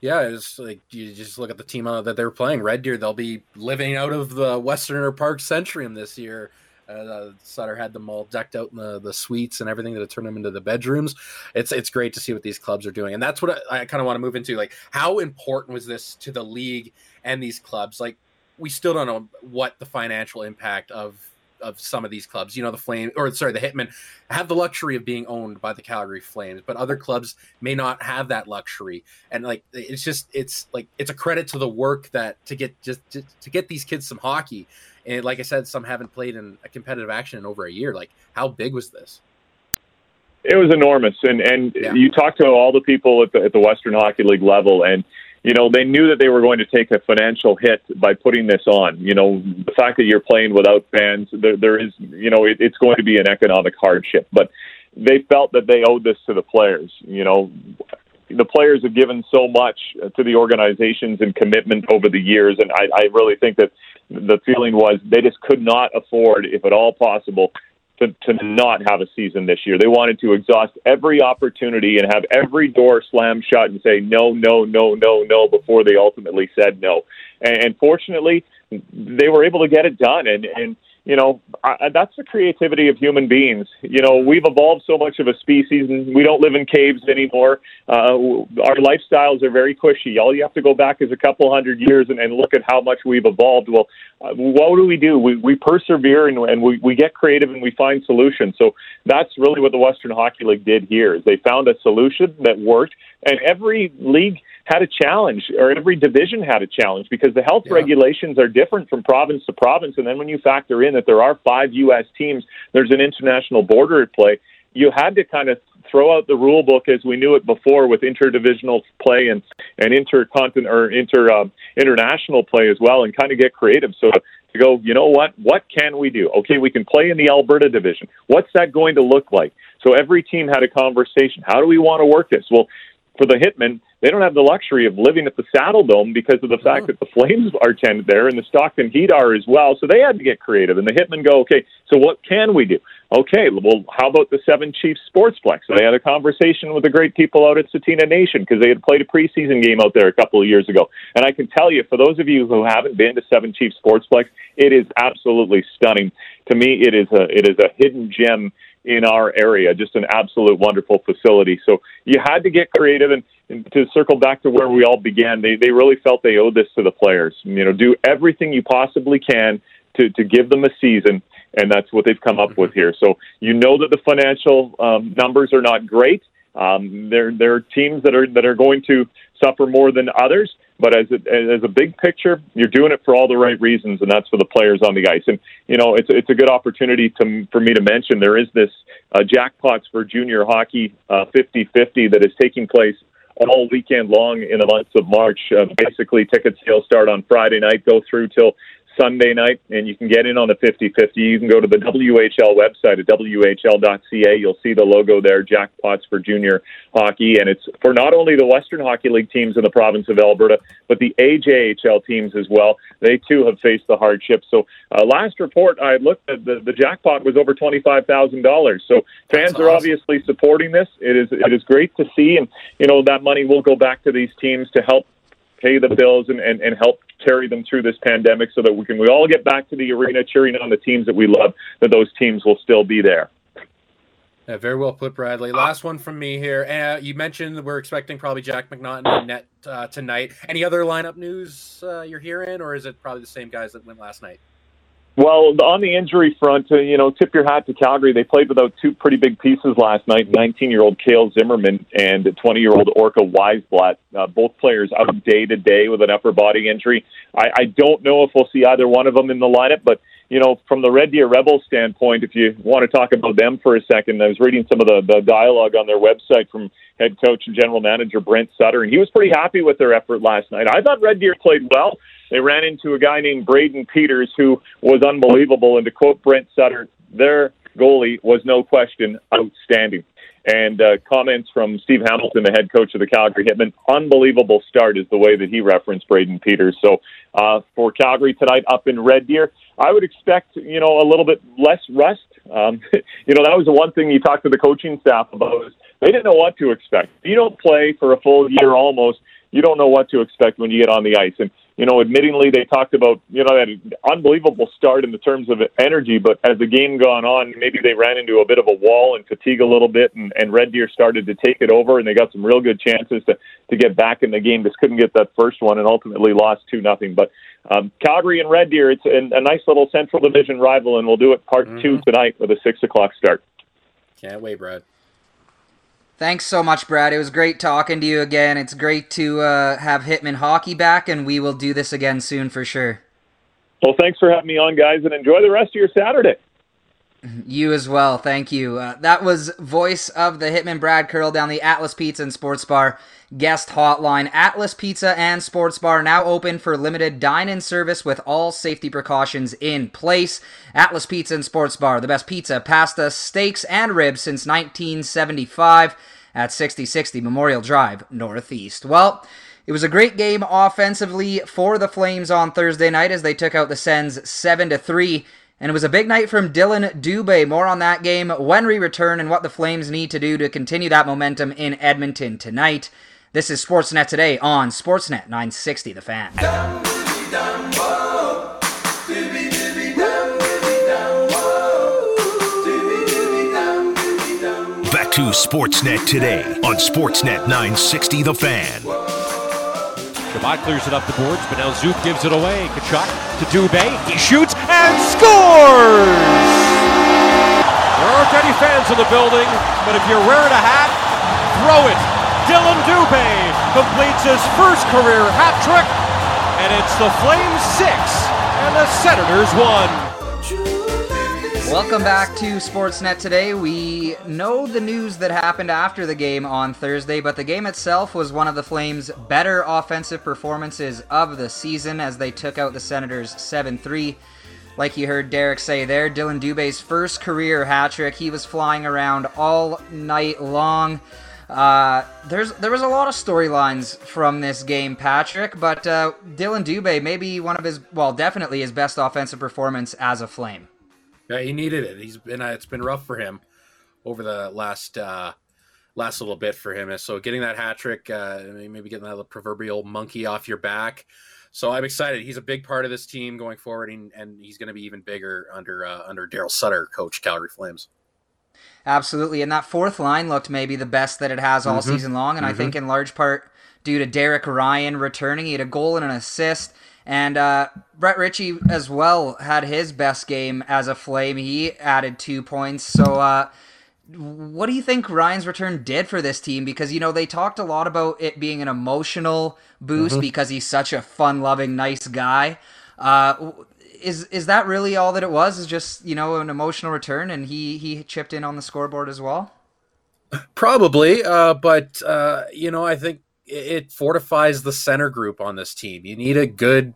Yeah, it's like you just look at the team uh, that they're playing. Red Deer, they'll be living out of the Westerner Park Centrium this year. Uh, Sutter had them all decked out in the, the suites and everything that turned them into the bedrooms. It's it's great to see what these clubs are doing, and that's what I, I kind of want to move into. Like, how important was this to the league and these clubs? Like, we still don't know what the financial impact of of some of these clubs. You know, the Flame or sorry, the Hitmen have the luxury of being owned by the Calgary Flames, but other clubs may not have that luxury. And like, it's just it's like it's a credit to the work that to get just to, to get these kids some hockey and like I said, some haven't played in a competitive action in over a year. Like, how big was this? It was enormous, and and yeah. you talk to all the people at the at the Western Hockey League level, and you know they knew that they were going to take a financial hit by putting this on. You know, the fact that you're playing without fans, there there is you know it, it's going to be an economic hardship, but they felt that they owed this to the players. You know, the players have given so much to the organizations and commitment over the years, and I, I really think that the feeling was they just could not afford, if at all possible, to, to not have a season this year. They wanted to exhaust every opportunity and have every door slammed shut and say no, no, no, no, no before they ultimately said no. And, and fortunately, they were able to get it done. And and you know, I, that's the creativity of human beings. You know, we've evolved so much of a species, and we don't live in caves anymore. Uh, our lifestyles are very cushy. All you have to go back is a couple hundred years and, and look at how much we've evolved. Well, uh, what do we do? We, we persevere and, and we, we get creative and we find solutions. So that's really what the Western Hockey League did here. Is they found a solution that worked, and every league had a challenge, or every division had a challenge because the health yeah. regulations are different from province to province. And then when you factor in that there are five U.S. teams, there's an international border at play. You had to kind of throw out the rule book as we knew it before with interdivisional play and and intercontinent or inter um, international play as well, and kind of get creative. So to go, you know what? What can we do? Okay, we can play in the Alberta division. What's that going to look like? So every team had a conversation. How do we want to work this? Well, for the Hitmen, they don't have the luxury of living at the Saddledome because of the fact oh. that the Flames are tended there and the Stockton Heat are as well. So they had to get creative. And the Hitmen go, okay, so what can we do? Okay, well, how about the Seven Chiefs Sportsplex? So they had a conversation with the great people out at Tsuut'ina Nation because they had played a preseason game out there a couple of years ago. And I can tell you, for those of you who haven't been to Seven Chiefs Sportsplex, it is absolutely stunning. To me, it is a it is a hidden gem in our area. Just an absolute wonderful facility. So you had to get creative and, to circle back to where we all began. They they really felt they owed this to the players. You know, do everything you possibly can to to give them a season. And that's what they've come up with here. So you know that the financial um, numbers are not great. Um, there, there are teams that are that are going to suffer more than others. But as a, as a big picture, you're doing it for all the right reasons, and that's for the players on the ice. And you know, it's it's a good opportunity to for me to mention there is this uh, jackpots for junior hockey uh, 50-50 that is taking place all weekend long in the months of March. Uh, basically, ticket sales start on Friday night, go through till Sunday night, and you can get in on the 50-50. You can go to the WHL website at whl.ca. You'll see the logo there, Jackpots for Junior Hockey, and it's for not only the Western Hockey League teams in the province of Alberta, but the AJHL teams as well. They too have faced the hardship. So uh, last report I looked at, the, the jackpot was over twenty-five thousand dollars. So fans That's are awesome. obviously supporting this. It is it is great to see, and you know that money will go back to these teams to help pay the bills and, and, and help carry them through this pandemic so that we can we all get back to the arena cheering on the teams that we love, that those teams will still be there. Yeah, very well put, Bradley. Last one from me here. Uh, you mentioned we're expecting probably Jack McNaughton in net uh, tonight. Any other lineup news uh, you're hearing, or is it probably the same guys that went last night? Well, on the injury front, uh, you know, tip your hat to Calgary. They played without two pretty big pieces last night 19 year old Kale Zimmerman and 20 year old Orca Wiesblatt. Uh, both players out day to day with an upper body injury. I, I don't know if we'll see either one of them in the lineup, but, you know, from the Red Deer Rebels standpoint, if you want to talk about them for a second, I was reading some of the, the dialogue on their website from head coach and general manager Brent Sutter, and he was pretty happy with their effort last night. I thought Red Deer played well. They ran into a guy named Brayden Peters who was unbelievable. And to quote Brent Sutter, their goalie was no question outstanding. And uh, comments from Steve Hamilton, the head coach of the Calgary Hitmen, unbelievable start is the way that he referenced Brayden Peters. So uh, for Calgary tonight up in Red Deer, I would expect you know a little bit less rust. Um, you know that was the one thing you talked to the coaching staff about is they didn't know what to expect. If you don't play for a full year almost, you don't know what to expect when you get on the ice. And you know, admittingly, they talked about you know that unbelievable start in the terms of energy, but as the game gone on, maybe they ran into a bit of a wall and fatigue a little bit, and, and Red Deer started to take it over, and they got some real good chances to to get back in the game. Just couldn't get that first one, and ultimately lost two nothing. But um, Calgary and Red Deer, it's a, a nice little Central Division rival, and we'll do it part mm-hmm. two tonight with a six o'clock start. Can't wait, Brad. Thanks so much, Brad. It was great talking to you again. It's great to uh, have Hitmen Hockey back, and we will do this again soon for sure. Well, thanks for having me on, guys, and enjoy the rest of your Saturday. You as well, thank you. Uh, that was voice of the Hitmen Brad Curle down the Atlas Pizza and Sports Bar guest hotline. Atlas Pizza and Sports Bar now open for limited dine-in service with all safety precautions in place. Atlas Pizza and Sports Bar, the best pizza, pasta, steaks, and ribs since 1975 at 6060 Memorial Drive, Northeast. Well, it was a great game offensively for the Flames on Thursday night as they took out the Sens 7 to 3. And it was a big night from Dylan Dubé. More on that game when we return and what the Flames need to do to continue that momentum in Edmonton tonight. This is Sportsnet today on Sportsnet 960 The Fan. Back to Sportsnet today on Sportsnet 960 The Fan. Chabot clears it up the boards, but now Zook gives it away. Tkachuk to Dubé. He shoots and scores! There aren't any fans in the building, but if you're wearing a hat, throw it. Dylan Dubé completes his first career hat trick, and it's the Flames six and the Senators one. Welcome back to Sportsnet today. We know the news that happened after the game on Thursday, but the game itself was one of the Flames' better offensive performances of the season as they took out the Senators 7 3. Like you heard Derek say there, Dylan Dubé's first career hat trick. He was flying around all night long. Uh, there's there was a lot of storylines from this game, Patrick, but uh, Dylan Dubé maybe one of his well, definitely his best offensive performance as a Flame. Yeah, he needed it. He's been uh, it's been rough for him over the last uh, last little bit for him. So getting that hat trick, uh, maybe getting that proverbial monkey off your back. So I'm excited. He's a big part of this team going forward, and, and he's going to be even bigger under uh, under Darryl Sutter, coach Calgary Flames. Absolutely, and that fourth line looked maybe the best that it has all mm-hmm. season long, and mm-hmm. I think in large part due to Derek Ryan returning. He had a goal and an assist. And uh, Brett Ritchie as well had his best game as a Flame. He added two points. So, uh, what do you think Ryan's return did for this team? Because you know they talked a lot about it being an emotional boost mm-hmm. because he's such a fun-loving, nice guy. Uh, is is that really all that it was? Is just you know an emotional return, and he he chipped in on the scoreboard as well. Probably, uh, but uh, you know I think it fortifies the center group on this team. You need a good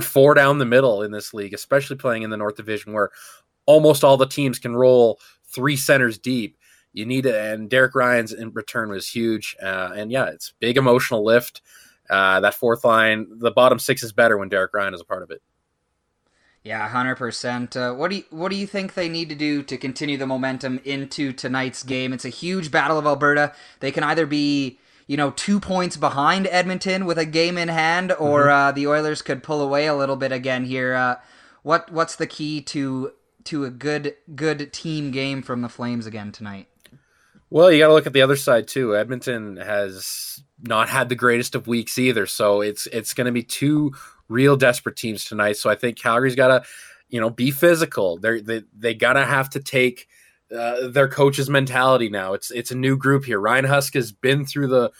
four down the middle in this league, especially playing in the North Division where almost all the teams can roll three centers deep. You need it, and Derek Ryan's in return was huge. Uh, and yeah, it's big emotional lift. Uh, that fourth line, the bottom six is better when Derek Ryan is a part of it. Yeah, hundred uh, percent. What do you what do you think they need to do to continue the momentum into tonight's game? It's a huge battle of Alberta. They can either be you know, two points behind Edmonton with a game in hand, or mm-hmm. uh, the Oilers could pull away a little bit again here. Uh, what what's the key to to a good good team game from the Flames again tonight? Well, you got to look at the other side too. Edmonton has not had the greatest of weeks either, so it's it's going to be two real desperate teams tonight. So I think Calgary's got to, you know, be physical. They're, they they gotta have to take uh, their coach's mentality now. It's it's a new group here. Ryan Huska has been through the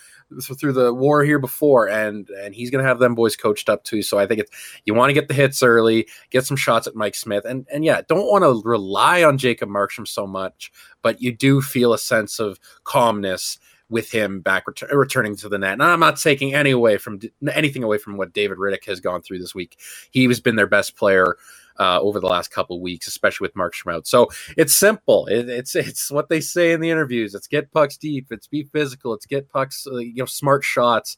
through the war here before, and and he's gonna have them boys coached up too. So I think it's you want to get the hits early, get some shots at Mike Smith, and and yeah, don't want to rely on Jacob Markstrom so much, but you do feel a sense of calmness with him back ret- returning to the net. And I'm not taking any away from anything away from what David Rittich has gone through this week. He has been their best player uh, over the last couple weeks, especially with Markstrom out. So it's simple. It, it's it's what they say in the interviews. It's get pucks deep. It's be physical. It's get pucks, uh, you know, smart shots.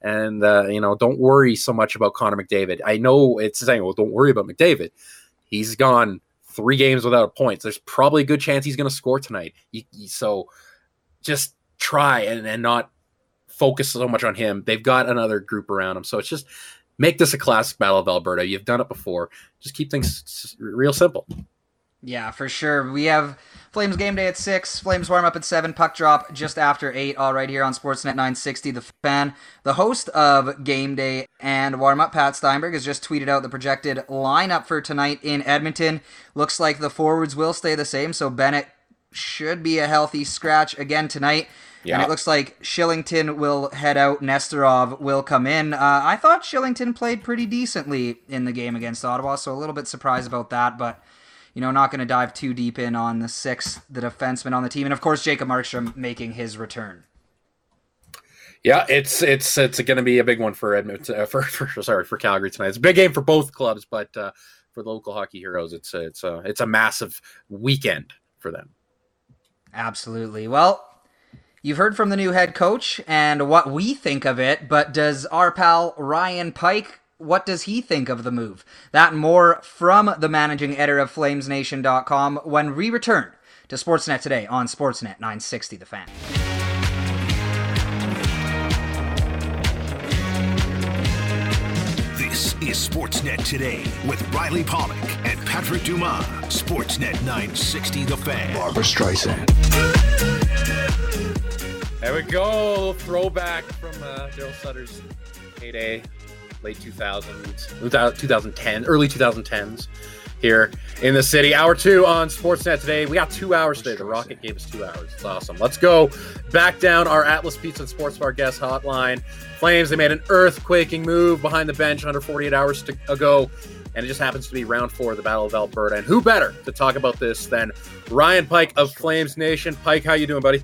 And uh, you know, don't worry so much about Connor McDavid. I know it's saying, well, don't worry about McDavid. He's gone three games without a points. There's probably a good chance he's going to score tonight. You, you, so just try and, and not focus so much on him. They've got another group around him. So it's just make this a classic battle of Alberta. You've done it before. Just keep things real simple. Yeah, for sure. We have Flames game day at 6, Flames warm up at 7, puck drop just after 8, all right here on Sportsnet 960. The fan, the host of game day and warm up, Pat Steinberg, has just tweeted out the projected lineup for tonight in Edmonton. Looks like the forwards will stay the same, so Bennett should be a healthy scratch again tonight. Yeah. And it looks like Kylington will head out. Nesterov will come in. Uh, I thought Kylington played pretty decently in the game against Ottawa, so a little bit surprised about that. But you know, not going to dive too deep in on the sixth, the defenseman on the team, and of course Jacob Markstrom making his return. Yeah, it's it's it's going to be a big one for Edmonton. Uh, for, for sorry for Calgary tonight. It's a big game for both clubs, but uh, for the local hockey heroes, it's a, it's a it's a massive weekend for them. Absolutely. Well, you've heard from the new head coach and what we think of it, but does our pal Ryan Pike? What does he think of the move? That and more from the managing editor of FlamesNation.com when we return to Sportsnet today on Sportsnet 960 The Fan. This is Sportsnet Today with Riley Pollock and Patrick Dumas. Sportsnet 960 The Fan. Barbra Streisand. There we go. Throwback from uh, Darryl Sutter's heyday, late 2000s, 2010, early 2010s here in the city. Hour two on Sportsnet today. We got two hours today. The Rocket gave us two hours. It's awesome. Let's go back down our Atlas Pizza and Sports Bar guest hotline. Flames, they made an earthquaking move behind the bench under 48 hours to, ago, and it just happens to be round four of the Battle of Alberta. And who better to talk about this than Ryan Pike of Flames Nation? Pike, how you doing, buddy?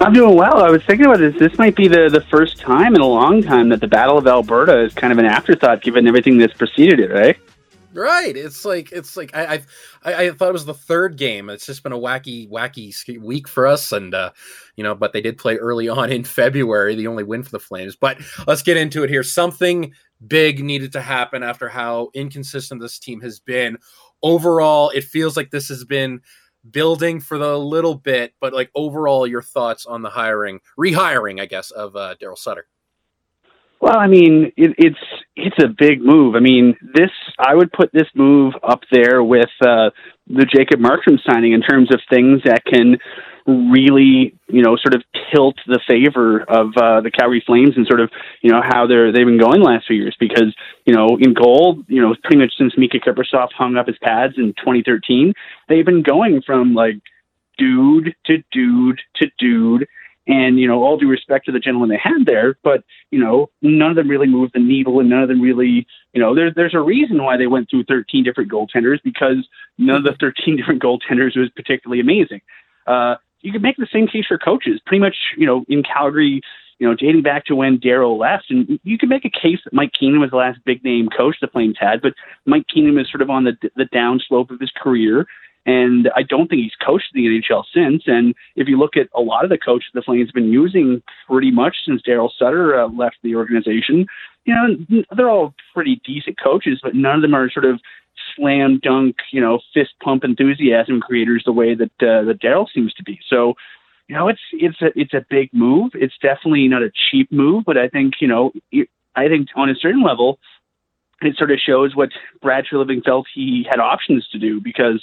I'm doing well. I was thinking about this. This might be the, the first time in a long time that the Battle of Alberta is kind of an afterthought, given everything that's preceded it, right? Right. It's like it's like I I I thought it was the third game. It's just been a wacky wacky week for us, and uh, you know, but they did play early on in February, the only win for the Flames. But let's get into it here. Something big needed to happen after how inconsistent this team has been. Overall, it feels like this has been building for the little bit, but like overall, your thoughts on the hiring, rehiring, I guess, of uh, Darryl Sutter. Well, I mean, it, it's it's a big move. I mean, this I would put this move up there with uh, the Jacob Markstrom signing in terms of things that can really, you know, sort of tilt the favor of uh, the Calgary Flames and sort of, you know, how they're they've been going last few years. Because you know, in goal, you know, pretty much since Miikka Kiprusoff hung up his pads in 2013, they've been going from like dude to dude to dude and, you know, all due respect to the gentleman they had there, but, you know, none of them really moved the needle and none of them really, you know, there's, there's a reason why they went through 13 different goaltenders because none of the 13 different goaltenders was particularly amazing. Uh, you could make the same case for coaches. Pretty much, you know, in Calgary, you know, dating back to when Darryl left, and you could make a case that Mike Keenan was the last big name coach the Flames had, but Mike Keenan is sort of on the the down slope of his career. And I don't think he's coached the NHL since. And if you look at a lot of the coaches the Flames have been using pretty much since Darryl Sutter uh, left the organization, you know, they're all pretty decent coaches, but none of them are sort of slam dunk, you know, fist pump enthusiasm creators the way that uh, that Darryl seems to be. So, you know, it's it's a it's a big move. It's definitely not a cheap move, but I think you know, I think on a certain level, it sort of shows what Brad Treliving felt he had options to do because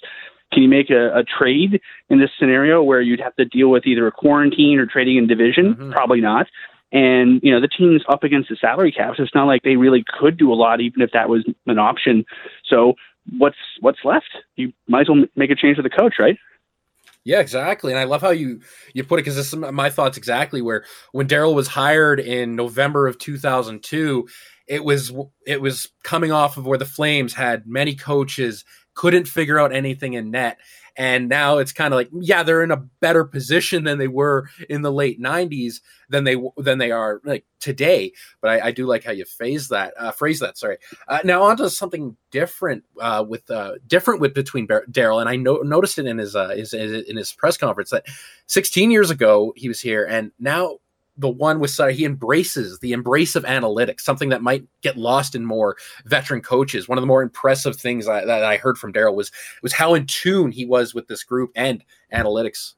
can you make a, a trade in this scenario where you'd have to deal with either a quarantine or trading in division? Mm-hmm. Probably not. And you know the team's up against the salary cap, so it's not like they really could do a lot, even if that was an option. So what's what's left? You might as well make a change to the coach, right? Yeah, exactly. And I love how you you put it because this is my thoughts exactly. Where when Darryl was hired in November of 2002, it was it was coming off of where the Flames had many coaches couldn't figure out anything in net. And now it's kind of like, yeah, they're in a better position than they were in the late '90s than they than they are like today. But I, I do like how you phrase that. Uh, phrase that. Sorry. Uh, now onto something different uh, with uh, different with between Darryl and I no- noticed it in his, uh, his in his press conference that 16 years ago he was here, and now the one with he embraces the embrace of analytics, something that might get lost in more veteran coaches. One of the more impressive things I, that I heard from Darryl was was how in tune he was with this group and analytics.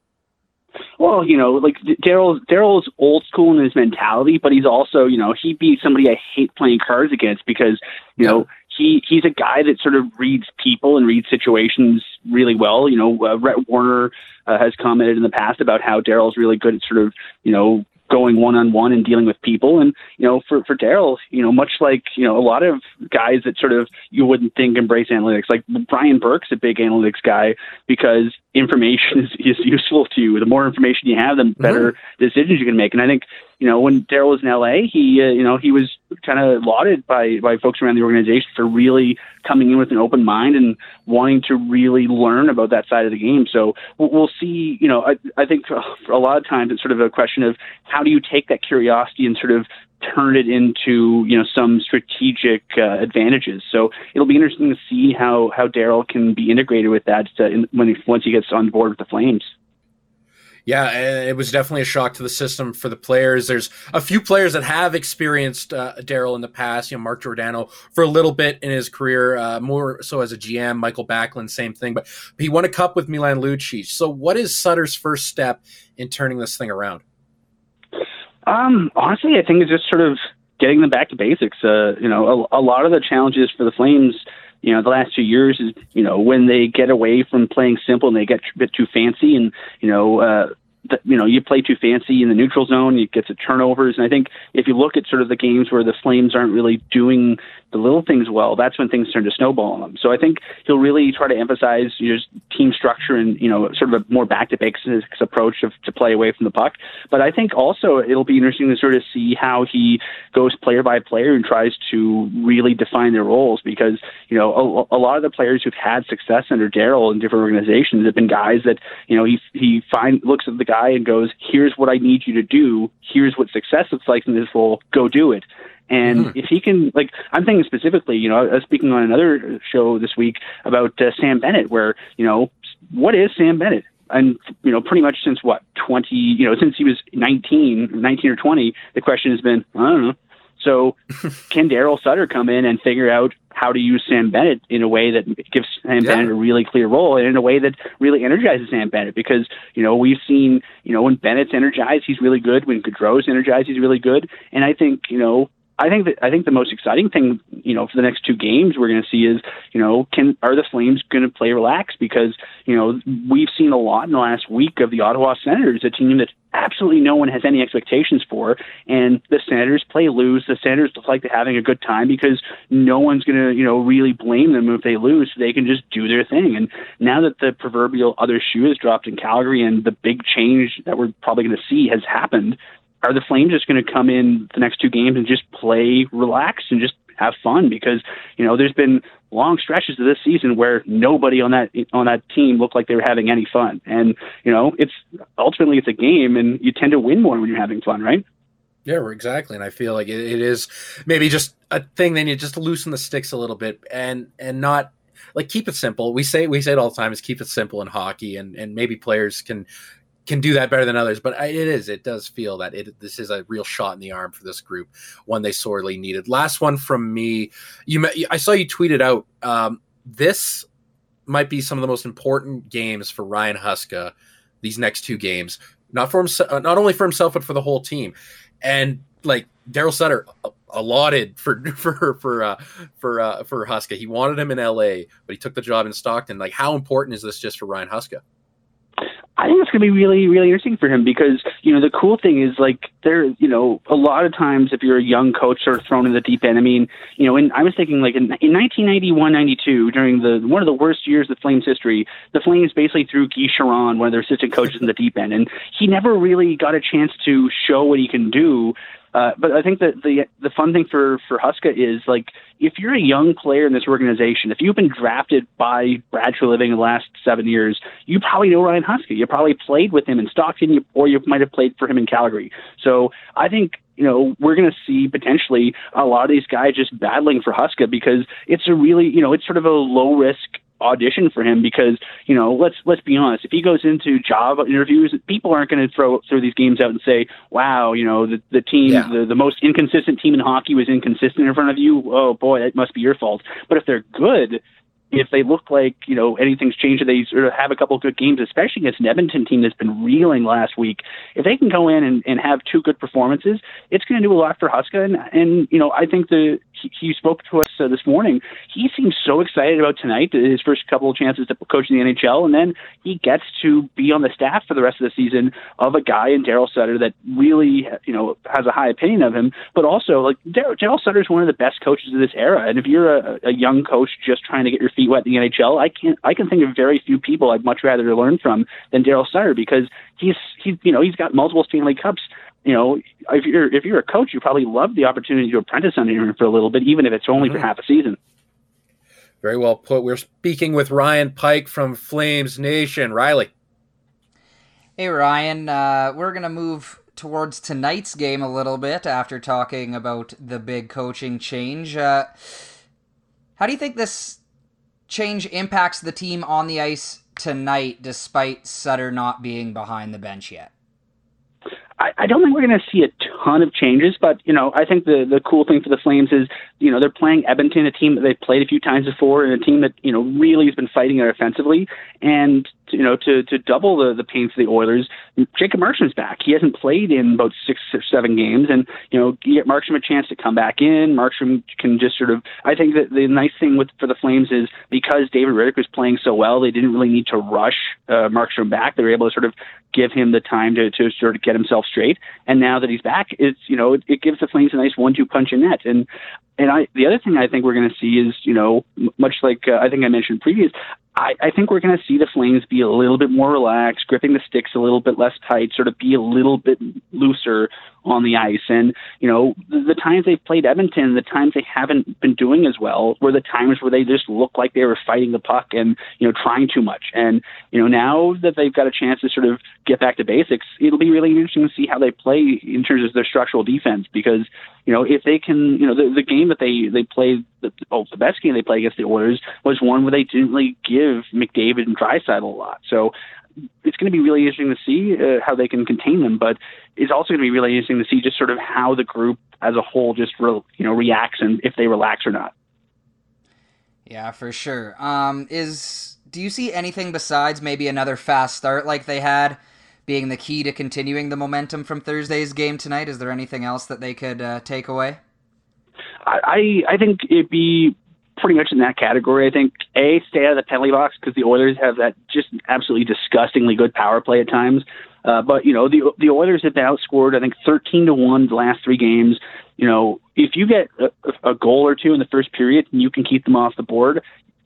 Well, you know, like Darryl. Darryl's old school in his mentality, but he's also, you know, he'd be somebody I hate playing cards against because, you yeah. know, he he's a guy that sort of reads people and reads situations really well. You know, uh, Rhett Warrener uh, has commented in the past about how Darryl's really good at sort of, you know, going one on one and dealing with people. And, you know, for, for Darryl, you know, much like, you know, a lot of guys that sort of you wouldn't think embrace analytics, like Brian Burke's a big analytics guy because information is, is useful to you. The more information you have, the better mm-hmm. decisions you can make. And I think, you know, when Darryl was in LA, he, uh, you know, he was kind of lauded by, by folks around the organization for really coming in with an open mind and wanting to really learn about that side of the game. So we'll, we'll see, you know, I, I think a lot of times it's sort of a question of how do you take that curiosity and sort of turn it into you know some strategic uh, advantages. So it'll be interesting to see how how Darryl can be integrated with that uh, in, when he, once he gets on board with the Flames. Yeah, it was definitely a shock to the system for the players. There's a few players that have experienced uh, Darryl in the past. You know, Mark Giordano for a little bit in his career, uh, more so as a GM. Mikael Backlund, same thing, but he won a cup with Milan Lucic. So, what is Sutter's first step in turning this thing around? Um, honestly, I think it's just sort of getting them back to basics. Uh, you know, a, a lot of the challenges for the Flames, you know, the last two years is, you know, when they get away from playing simple and they get a bit too fancy and, you know, uh, the, you know, you play too fancy in the neutral zone, you get to turnovers. And I think if you look at sort of the games where the Flames aren't really doing the little things well, that's when things turn to snowball on them. So I think he'll really try to emphasize you know, team structure and, you know, sort of a more back to basics approach of, to play away from the puck. But I think also it'll be interesting to sort of see how he goes player by player and tries to really define their roles because, you know, a, a lot of the players who've had success under Darryl in different organizations have been guys that, you know, he, he find, looks at the guy and goes, here's what I need you to do. Here's what success looks like in this role. Go do it. And mm-hmm. if he can, like, I'm thinking specifically, you know, I was speaking on another show this week about uh, Sam Bennett, where, you know, what is Sam Bennett? And, you know, pretty much since what, 20, you know, since he was 19, 19 or 20, the question has been, I don't know, so can Darryl Sutter come in and figure out how to use Sam Bennett in a way that gives Sam yeah. Bennett a really clear role and in a way that really energizes Sam Bennett? Because, you know, we've seen, you know, when Bennett's energized, he's really good. When Gaudreau's energized, he's really good. And I think, you know, I think that I think the most exciting thing, you know, for the next two games we're going to see is, you know, can are the Flames going to play relaxed? Because you know we've seen a lot in the last week of the Ottawa Senators, a team that absolutely no one has any expectations for, and the Senators play loose. The Senators look like they're having a good time because no one's going to, you know, really blame them if they lose. They can just do their thing. And now that the proverbial other shoe has dropped in Calgary and the big change that we're probably going to see has happened, are the Flames just going to come in the next two games and just play relaxed and just have fun? Because you know, there's been long stretches of this season where nobody on that on that team looked like they were having any fun, and you know, it's ultimately it's a game, and you tend to win more when you're having fun, right? Yeah, exactly. And I feel like it, it is maybe just a thing. Then you just loosen the sticks a little bit, and and not like keep it simple. We say we say it all the time is keep it simple in hockey, and and maybe players can can do that better than others, but it is. It does feel that it. This is a real shot in the arm for this group, one they sorely needed. Last one from me. You, I saw you tweeted out. Um, this might be some of the most important games for Ryan Huska. These next two games, not for himself, uh, not only for himself, but for the whole team. And like Darryl Sutter allotted for for for uh, for uh, for Huska. He wanted him in L.A., but he took the job in Stockton. Like, how important is this just for Ryan Huska? I think it's going to be really, really interesting for him because, you know, the cool thing is like there, you know, a lot of times if you're a young coach of thrown in the deep end, I mean, you know, and I was thinking like in, in 1991, 92, during the, one of the worst years of Flames history, the Flames basically threw Guy Charron, one of their assistant coaches in the deep end. And he never really got a chance to show what he can do uh, but I think that the the fun thing for for Huska is like if you're a young player in this organization, if you've been drafted by Brad Treliving in the last seven years, you probably know Ryan Huska. You probably played with him in Stockton, or you might have played for him in Calgary. So I think you know, we're going to see potentially a lot of these guys just battling for Huska because it's a really, you know, it's sort of a low risk audition for him because you know let's let's be honest if he goes into job interviews people aren't going to throw throw these games out and say wow you know the the team yeah. the, the most inconsistent team in hockey was inconsistent in front of you oh boy that must be your fault but if they're good if they look like you know anything's changed, they sort of have a couple of good games, especially against an Edmonton team that's been reeling last week. If they can go in and, and have two good performances, it's going to do a lot for Huska. And, and you know, I think the he, spoke to us uh, this morning. He seems so excited about tonight, his first couple of chances to coach in the NHL, and then he gets to be on the staff for the rest of the season of a guy in Darryl Sutter that really you know has a high opinion of him, but also like Darryl Sutter is one of the best coaches of this era. And if you're a, a young coach just trying to get your feet wet in the NHL, I can't I can think of very few people I'd much rather learn from than Darryl Sutter because he's he's you know he's got multiple Stanley Cups you know, if you're if you're a coach, you probably love the opportunity to apprentice under him for a little bit, even if it's only mm-hmm. for half a season. Very well put. We're speaking with Ryan Pike from Flames Nation. Riley. Hey Ryan, uh, we're gonna move towards tonight's game a little bit after talking about the big coaching change. Uh, how do you think this change impacts the team on the ice tonight, despite Sutter not being behind the bench yet? I, I don't think we're going to see a ton of changes, but you know, I think the the cool thing for the Flames is you know they're playing Edmonton, a team that they've played a few times before, and a team that you know really has been fighting it offensively. And you know, to to double the the pain for the Oilers, Jacob Markstrom's back. He hasn't played in about six or seven games, and you know, get Markstrom a chance to come back in. Markstrom can just sort of. I think that the nice thing with for the Flames is because David Rittich was playing so well, they didn't really need to rush uh, Markstrom back. They were able to sort of give him the time to to sort of get himself straight. And now that he's back, it's you know, it, it gives the Flames a nice one-two punch in net. And and I, the other thing I think we're going to see is, you know, much like uh, I think I mentioned previous, I, I think we're going to see the Flames be a little bit more relaxed, gripping the sticks a little bit less tight, sort of be a little bit looser on the ice. And, you know, the, times they've played Edmonton, the times they haven't been doing as well were the times where they just looked like they were fighting the puck and, you know, trying too much. And, you know, now that they've got a chance to sort of get back to basics, it'll be really interesting to see how they play in terms of their structural defense because, you know, if they can, you know, the, the game that they, they played, the, oh, the best game they played against the Oilers was one where they didn't really give McDavid and Draisaitl a lot. So it's going to be really interesting to see uh, how they can contain them, but it's also going to be really interesting to see just sort of how the group as a whole just re- you know reacts and if they relax or not. Yeah, for sure. Um, is do you see anything besides maybe another fast start like they had being the key to continuing the momentum from Thursday's game tonight? Is there anything else that they could uh, take away? I I think it'd be pretty much in that category. I think a stay out of the penalty box because the Oilers have that just absolutely disgustingly good power play at times. Uh, but you know the the Oilers have been outscored I think 13 to one the last three games. You know if you get a, a goal or two in the first period and you can keep them off the board,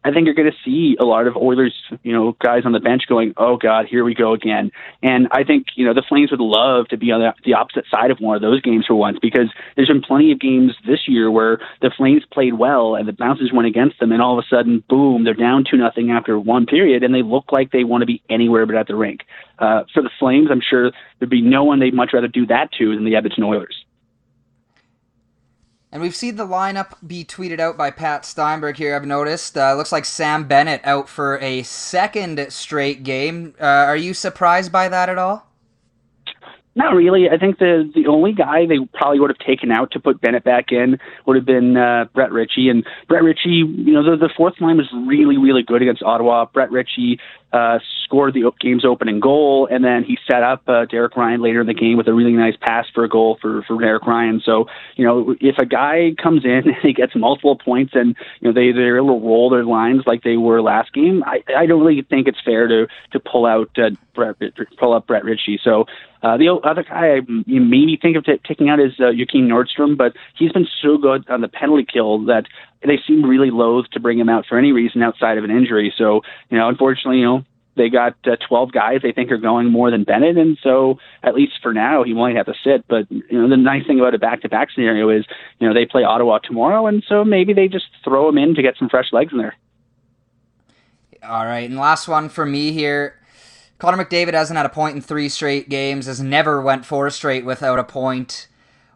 I think you're going to see a lot of Oilers, you know, guys on the bench going, "Oh God, here we go again." And I think you know the Flames would love to be on the, opposite side of one of those games for once, because there's been plenty of games this year where the Flames played well and the bounces went against them, and all of a sudden, boom, they're down two nothing after one period, and they look like they want to be anywhere but at the rink. Uh, for the Flames, I'm sure there'd be no one they'd much rather do that to than the Edmonton Oilers. And we've seen the lineup be tweeted out by Pat Steinberg here, I've noticed. Uh, looks like Sam Bennett out for a second straight game. Uh, are you surprised by that at all? Not really. I think the the only guy they probably would have taken out to put Bennett back in would have been uh, Brett Ritchie. And Brett Ritchie, you know, the, the fourth line was really, really good against Ottawa. Brett Ritchie uh, scored the game's opening goal, and then he set up uh, Derek Ryan later in the game with a really nice pass for a goal for for Derek Ryan. So you know, if a guy comes in and he gets multiple points, and you know they they're able to roll their lines like they were last game, I I don't really think it's fair to to pull out uh, Brett pull up Brett Ritchie. So uh, the other guy I maybe think of t- taking out is uh, Joakim Nordstrom, but he's been so good on the penalty kill that they seem really loath to bring him out for any reason outside of an injury. So, you know, unfortunately, you know, they got uh, 12 guys they think are going more than Bennett, and so at least for now he might have to sit. But you know the nice thing about a back-to-back scenario is you know they play Ottawa tomorrow, and so maybe they just throw him in to get some fresh legs in there. All right, and last one for me here. Connor McDavid hasn't had a point in three straight games. Has never went four straight without a point.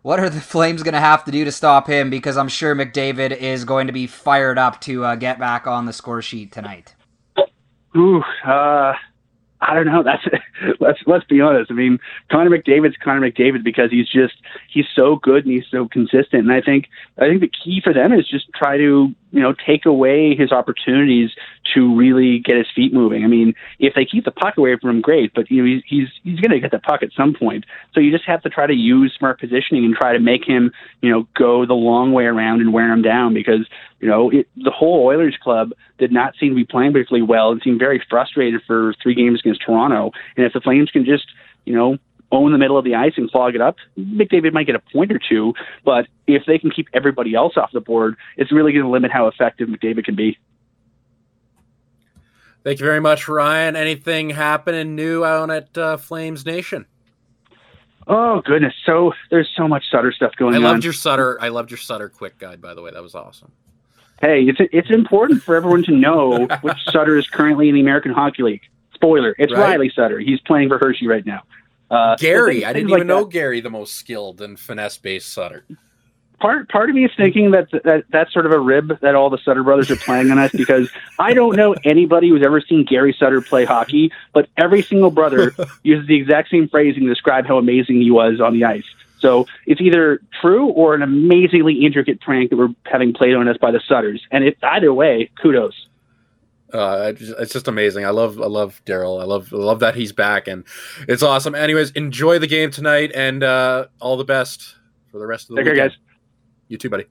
What are the Flames going to have to do to stop him? Because I'm sure McDavid is going to be fired up to uh, get back on the score sheet tonight. Ooh, uh, I don't know. That's let's let's be honest. I mean, Connor McDavid's Connor McDavid because he's just he's so good and he's so consistent. And I think I think the key for them is just try to you know take away his opportunities to really get his feet moving. I mean, if they keep the puck away from him, great. But you know he's he's, he's going to get the puck at some point. So you just have to try to use smart positioning and try to make him you know go the long way around and wear him down because you know, it, the whole Oilers club did not seem to be playing particularly well and seemed very frustrated for three games against Toronto. And if the Flames can just, you know, own the middle of the ice and clog it up, McDavid might get a point or two. But if they can keep everybody else off the board, it's really going to limit how effective McDavid can be. Thank you very much, Ryan. Anything happening new out at uh, Flames Nation? Oh goodness, so there's so much Sutter stuff going on. I on. loved your Sutter. I loved your Sutter quick guide, by the way. That was awesome. Hey, it's it's important for everyone to know which Sutter is currently in the American Hockey League. Spoiler: It's Right. Riley Sutter. He's playing for Hershey right now. Uh, so Gary, things- I didn't like even know that. Gary, the most skilled and finesse-based Sutter. Part part of me is thinking that, that that's sort of a rib that all the Sutter brothers are playing on us because I don't know anybody who's ever seen Gary Sutter play hockey, but every single brother uses the exact same phrasing to describe how amazing he was on the ice. So it's either true or an amazingly intricate prank that we're having played on us by the Sutters. And it, either way, kudos. Uh, it's just- amazing. I love, I love Darryl. I love, I love that he's back, and it's awesome. Anyways, enjoy the game tonight, and uh, all the best for the rest of the Take care, guys. You too, buddy.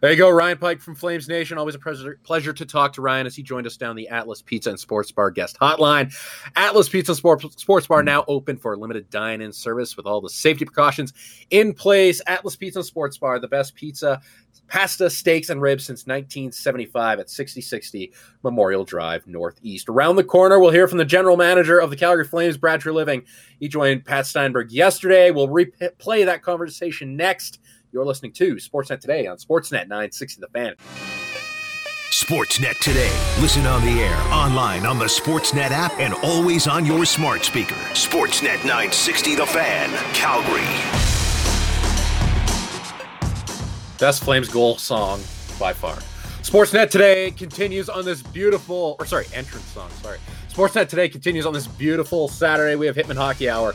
There you go, Ryan Pike from Flames Nation. Always a pleasure, to talk to Ryan as he joined us down the Atlas Pizza and Sports Bar guest hotline. Atlas Pizza and Sport, Sports Bar now open for limited dine-in service with all the safety precautions in place. Atlas Pizza and Sports Bar, the best pizza, pasta, steaks, and ribs since 1975 at 6060 Memorial Drive Northeast. Around the corner, we'll hear from the general manager of the Calgary Flames, Brad Treliving. He joined Pat Steinberg yesterday. We'll replay that conversation next. You're listening to Sportsnet Today on Sportsnet 960 The Fan. Sportsnet today. Listen on the air, online on the Sportsnet app, and always on your smart speaker. Sportsnet 960 The Fan, Calgary. Best Flames goal song by far. Sportsnet today continues on this beautiful, or sorry, entrance song. Sorry. Sportsnet today continues on this beautiful Saturday. We have Hitmen Hockey Hour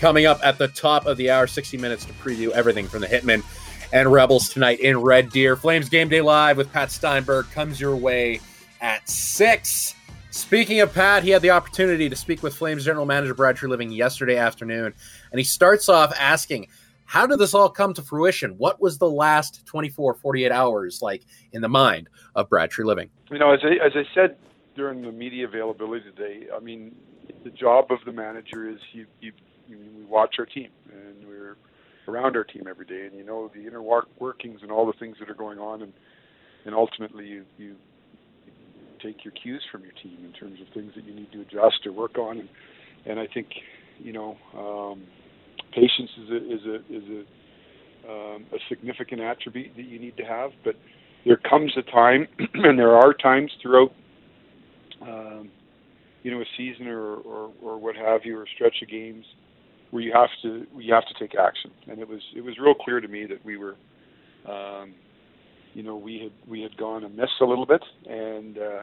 coming up at the top of the hour, 60 minutes to preview everything from the Hitmen and Rebels tonight in Red Deer. Flames Game Day Live with Pat Steinberg comes your way at 6. Speaking of Pat, he had the opportunity to speak with Flames General Manager Brad Treliving yesterday afternoon, and he starts off asking, how did this all come to fruition? What was the last 24, 48 hours like in the mind of Brad Treliving? You know, as I, as I said during the media availability today, I mean, the job of the manager is you, you we watch our team and we're around our team every day, and you know the inner workings and all the things that are going on, and and ultimately you you take your cues from your team in terms of things that you need to adjust or work on, and and I think you know um, patience is a is a is a um, a significant attribute that you need to have, but there comes a time, and there are times throughout, um, you know, a season or, or, or what have you, or stretch of games, where you have to you have to take action. And it was it was real clear to me that we were, um, you know, we had we had gone amiss a little bit, and uh,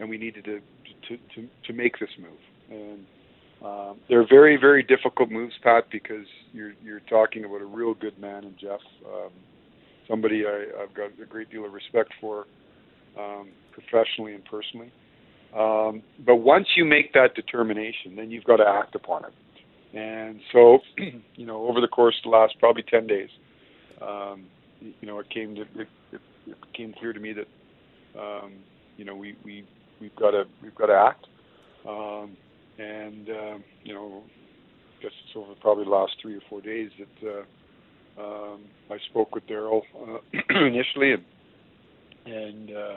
and we needed to to to, to make this move. And um, they're very very difficult moves, Pat, because you're you're talking about a real good man in Geoff. Um, somebody I, I've got a great deal of respect for, um, professionally and personally. Um, but once you make that determination, then you've got to act upon it. And so, you know, over the course of the last probably ten days, um, you know, it came to it, it, it became clear to me that, um, you know, we we we've got to we've got to act. Um, and um, you know, I guess it's over probably the last three or four days that. Uh, um, I spoke with Darryl uh, initially and and uh,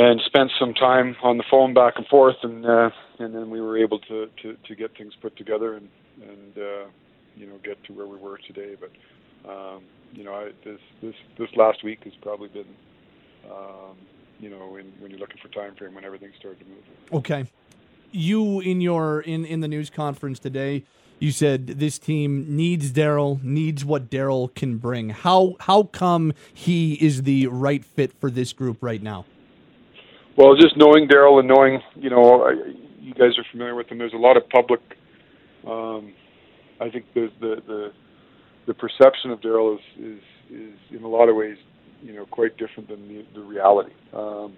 and spent some time on the phone back and forth, and uh, and then we were able to, to, to get things put together and and uh, you know get to where we were today. But um, you know, I, this this this last week has probably been um, you know when when you're looking for time frame when everything started to move. Okay. You in your in in the news conference today, you said this team needs Darryl, needs what Darryl can bring. How how come he is the right fit for this group right now? Well, just knowing Darryl and knowing, you know, you guys are familiar with him. There's a lot of public. Um, I think the the the, the perception of Darryl is, is is in a lot of ways, you know, quite different than the, the reality. Um,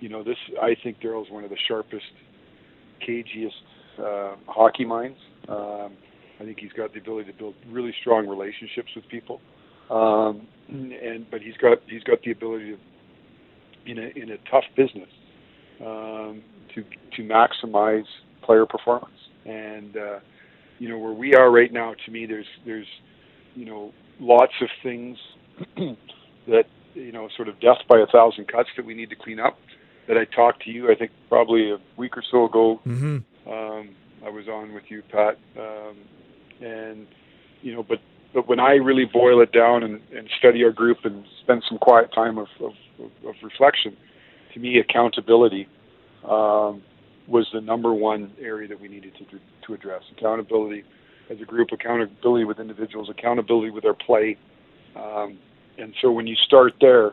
you know, this I think Darryl's one of the sharpest, cagiest uh, hockey minds. Um, I think he's got the ability to build really strong relationships with people, um, and but he's got he's got the ability to in a in a tough business um, to to maximize player performance. And uh, you know where we are right now, to me, there's there's you know lots of things that you know sort of death by a thousand cuts that we need to clean up. That I talked to you, I think probably a week or so ago. Mm-hmm. Um, I was on with you, Pat, um, and you know, but but when I really boil it down and, and study our group and spend some quiet time of of, of reflection, to me, accountability um, was the number one area that we needed to to address. Accountability as a group, accountability with individuals, accountability with our play. Um, and so when you start there,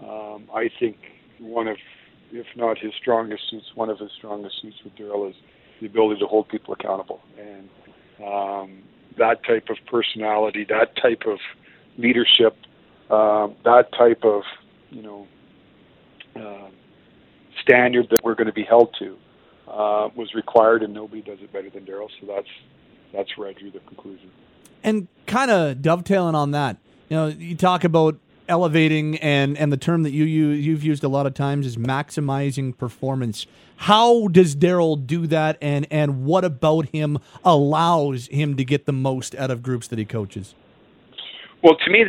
um, I think one of, if not his strongest suits, one of his strongest suits with Darryl is the ability to hold people accountable. And um, that type of personality, that type of leadership, uh, that type of, you know, uh, standard that we're going to be held to uh, was required, and nobody does it better than Darryl. So that's that's where I drew the conclusion. And kind of dovetailing on that, you know, you talk about elevating and and the term that you, you you've used a lot of times is maximizing performance. How does Darryl do that, and and what about him allows him to get the most out of groups that he coaches? Well, to me,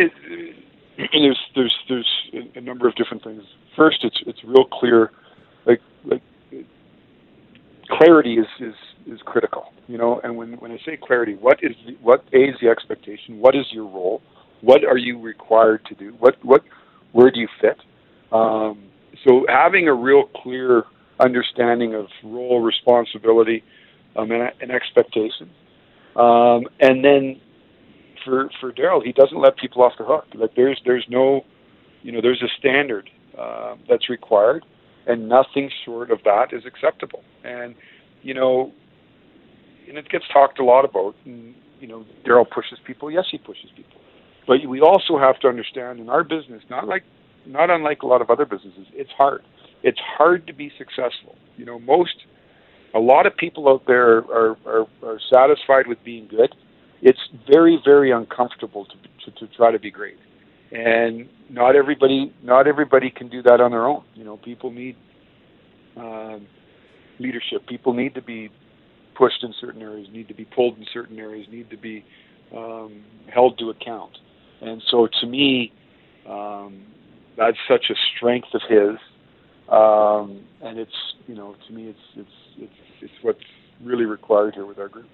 there's there's there's a number of different things. First, it's it's real clear, like like clarity is is is critical, you know. And when when I say clarity, what is the, what a is the expectation? What is your role? What are you required to do? What what where do you fit? Um, so having a real clear understanding of role, responsibility, um, and, and expectation, um, and then for for Darryl, he doesn't let people off the hook. Like there's there's no, you know, there's a standard uh, that's required, and nothing short of that is acceptable. And you know, and it gets talked a lot about. And, you know, Darryl pushes people. Yes, he pushes people. But we also have to understand in our business, not like, not unlike a lot of other businesses, it's hard. It's hard to be successful. You know, most, a lot of people out there are are, are satisfied with being good. It's very very uncomfortable to, to to try to be great, and not everybody not everybody can do that on their own. You know, people need um, leadership. People need to be pushed in certain areas, need to be pulled in certain areas, need to be um, held to account. And so, to me, um, that's such a strength of his, um, and it's you know to me it's it's it's it's what's really required here with our group.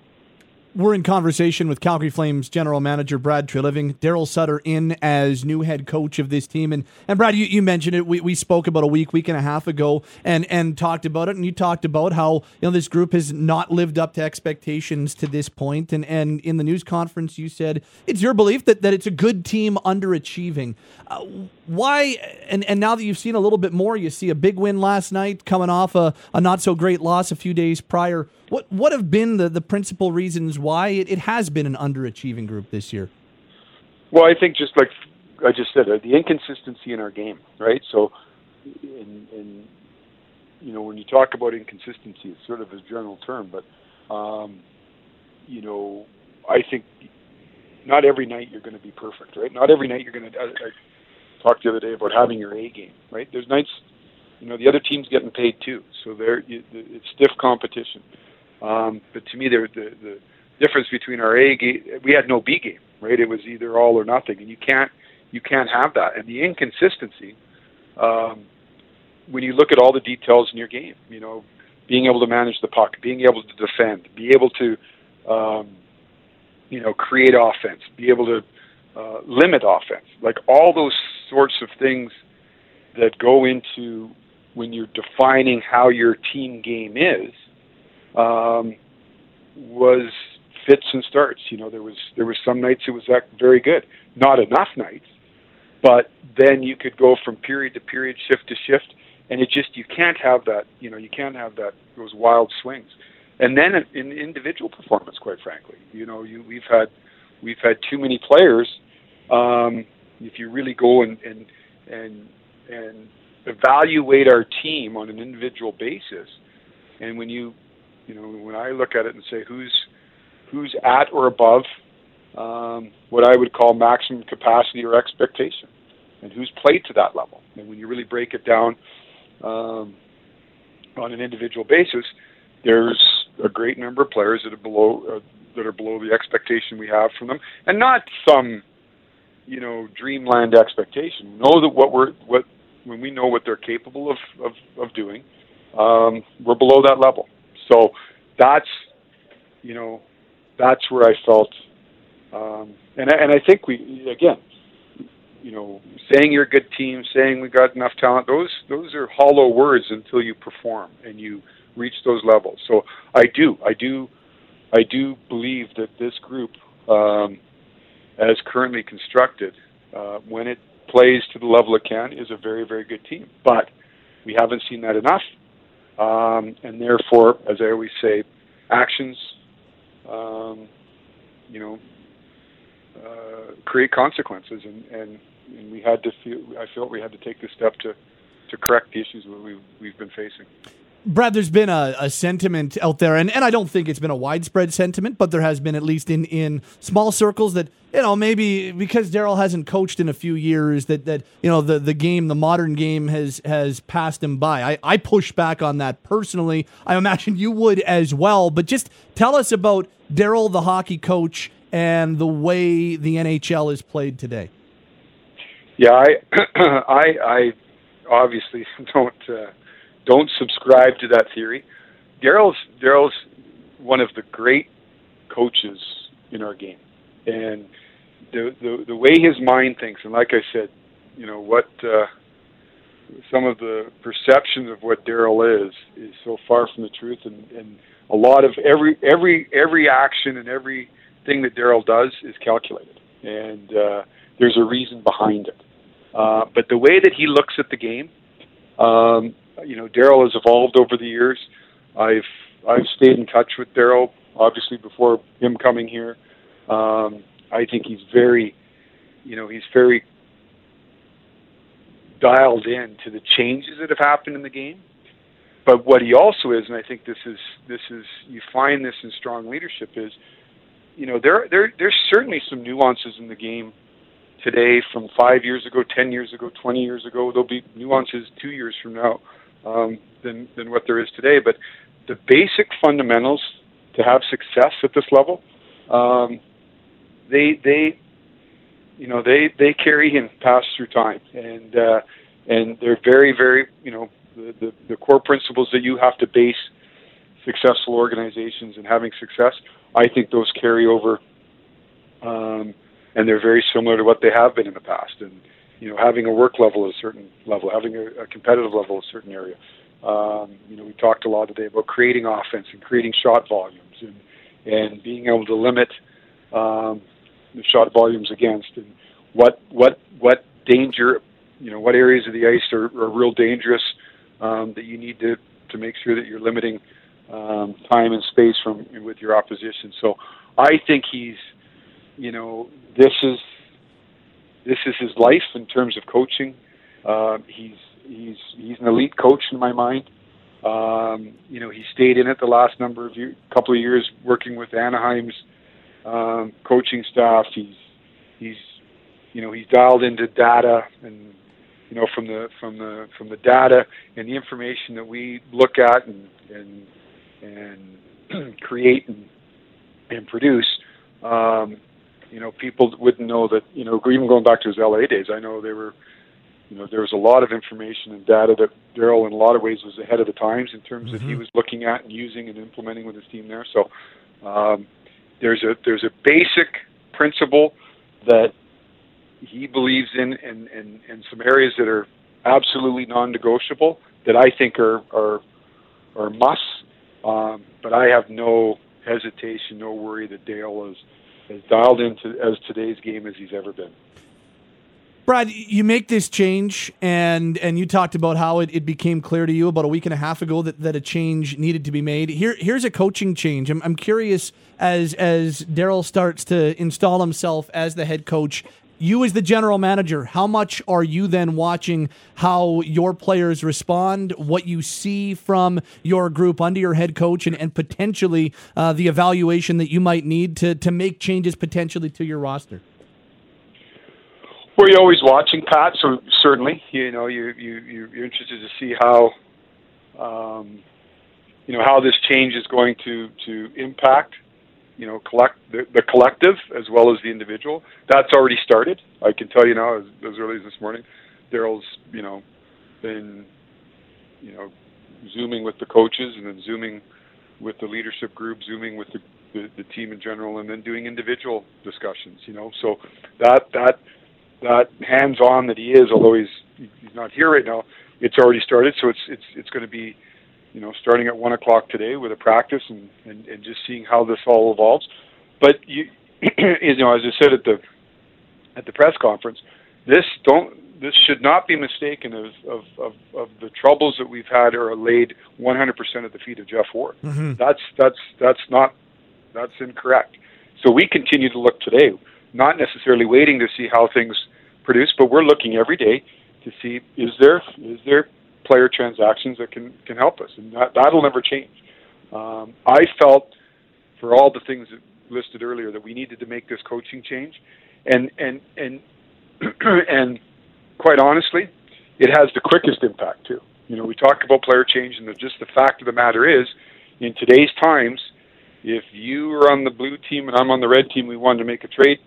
We're in conversation with Calgary Flames general manager Brad Treliving. Darryl Sutter in as new head coach of this team. And and Brad, you, you mentioned it. We, we spoke about a week, week and a half ago and, and talked about it. And you talked about how, you know, this group has not lived up to expectations to this point. And and in the news conference you said it's your belief that, that it's a good team underachieving. Uh, why and, and now that you've seen a little bit more, you see a big win last night coming off a, a not so great loss a few days prior. What what have been the, the principal reasons why it, it has been an underachieving group this year? Well, I think just like I just said, uh, the inconsistency in our game, right? So, in, in you know, when you talk about inconsistency, it's sort of a general term, but um, you know, I think not every night you're going to be perfect, right? Not every night you're going to. I, I talked the other day about having your A game, right? There's nights, you know, the other team's getting paid too, so there it's stiff competition. Um, but to me, there, the the difference between our A game, we had no B game, right? It was either all or nothing, and you can't you can't have that. And the inconsistency, um, when you look at all the details in your game, you know, being able to manage the puck, being able to defend, be able to, um, you know, create offense, be able to uh, limit offense, like all those sorts of things that go into when you're defining how your team game is um, was fits and starts. You know, there was there was some nights it was very good, not enough nights, but then you could go from period to period, shift to shift, and it just you can't have that. You know, you can't have that those wild swings. And then in individual performance, quite frankly, you know, you we've had we've had too many players. Um, if you really go and and and and evaluate our team on an individual basis, and when you you know, when I look at it and say who's who's at or above um, what I would call maximum capacity or expectation, and who's played to that level. And when you really break it down um, on an individual basis, there's a great number of players that are below uh, that are below the expectation we have from them, and not some you know dreamland expectation. Know that what we're what when we know what they're capable of of, of doing, um, we're below that level. So that's, you know, that's where I felt, um, and I, and I think we again, you know, saying you're a good team, saying we got enough talent, those those are hollow words until you perform and you reach those levels. So I do, I do, I do believe that this group, um, as currently constructed, uh, when it plays to the level it can, is a very very good team. But we haven't seen that enough, um, and therefore, as I always say, actions, um, you know, uh, create consequences, and, and and we had to feel. I felt we had to take this step to to correct the issues that we've we've been facing. Brad, there's been a, a, sentiment out there, and, and I don't think it's been a widespread sentiment, but there has been, at least in, in small circles, that, you know, maybe because Darryl hasn't coached in a few years, that, that you know, the, the game, the modern game has has passed him by. I, I push back on that personally. I imagine you would as well. But just tell us about Darryl, the hockey coach, and the way the NHL is played today. Yeah, I, I, I obviously don't. Uh, don't subscribe to that theory. Darryl's Darryl's one of the great coaches in our game, and the the the way his mind thinks, and like I said, you know what uh, some of the perceptions of what Darryl is is so far from the truth, and and a lot of every every every action and every thing that Darryl does is calculated, and uh, there's a reason behind it. Uh, but the way that he looks at the game, um, you know, Darryl has evolved over the years. I've I've stayed in touch with Darryl, obviously before him coming here. Um, I think he's very, you know, he's very dialed in to the changes that have happened in the game. But what he also is, and I think this is this is you find this in strong leadership is, you know, there there there's certainly some nuances in the game today from five years ago, ten years ago, twenty years ago. There'll be nuances two years from now um, than than what there is today. But the basic fundamentals to have success at this level, um, they they you know they they carry and pass through time, and uh, and they're very very you know the, the the core principles that you have to base successful organizations and having success. I think those carry over. Um, and they're very similar to what they have been in the past. And you know, having a work level at a certain level, having a, a competitive level in a certain area. Um, you know, we talked a lot today about creating offense and creating shot volumes and and being able to limit um, the shot volumes against and what what what danger, you know, what areas of the ice are, are real dangerous um, that you need to to make sure that you're limiting um, time and space from with your opposition. So I think he's, you know, this is this is his life in terms of coaching. Uh, he's he's he's an elite coach in my mind. Um, you know, he stayed in it the last number of year, couple of years working with Anaheim's um, coaching staff. He's he's you know he's dialed into data and you know from the from the from the data and the information that we look at and and and create and and produce. Um, you know, people wouldn't know that, you know, even going back to his LA days, I know they were, you know, there was a lot of information and data that Darryl, in a lot of ways, was ahead of the times in terms mm-hmm. that he was looking at and using and implementing with his team there. So um, there's a there's a basic principle that he believes in, and and and some areas that are absolutely non-negotiable that I think are are are musts. Um, but I have no hesitation, no worry that Dale is as dialed into as today's game as he's ever been. Brad, you make this change, and and you talked about how it, it became clear to you about a week and a half ago that, that a change needed to be made. Here, here's a coaching change. I'm, I'm curious as as Darryl starts to install himself as the head coach you as the general manager, how much are you then watching how your players respond, what you see from your group under your head coach, and, and potentially uh, the evaluation that you might need to, to make changes potentially to your roster? Well, you're always watching, Pat. So certainly, you know, you you you're interested to see how, um, you know, how this change is going to to impact you know collect the, the collective as well as the individual. That's already started. I can tell you now, as, as early as this morning, Darryl's you know been you know zooming with the coaches and then zooming with the leadership group, zooming with the the, the team in general, and then doing individual discussions. You know, so that that that hands-on that he is, although he's he's not here right now, it's already started. So it's it's it's going to be, you know, starting at one o'clock today with a practice and, and and just seeing how this all evolves. But you, you know, as I said at the at the press conference, this don't this should not be mistaken of, of, of, of the troubles that we've had are laid 100% at the feet of Geoff Ward. Mm-hmm. That's that's that's not that's incorrect. So we continue to look today, not necessarily waiting to see how things produce, but we're looking every day to see is there is there player transactions that can can help us, and that that'll never change. Um, I felt for all the things listed earlier that we needed to make this coaching change, and and and and quite honestly, it has the quickest impact too. You know, we talk about player change, and just the fact of the matter is, in today's times, if you are on the blue team and I'm on the red team, we wanted to make a trade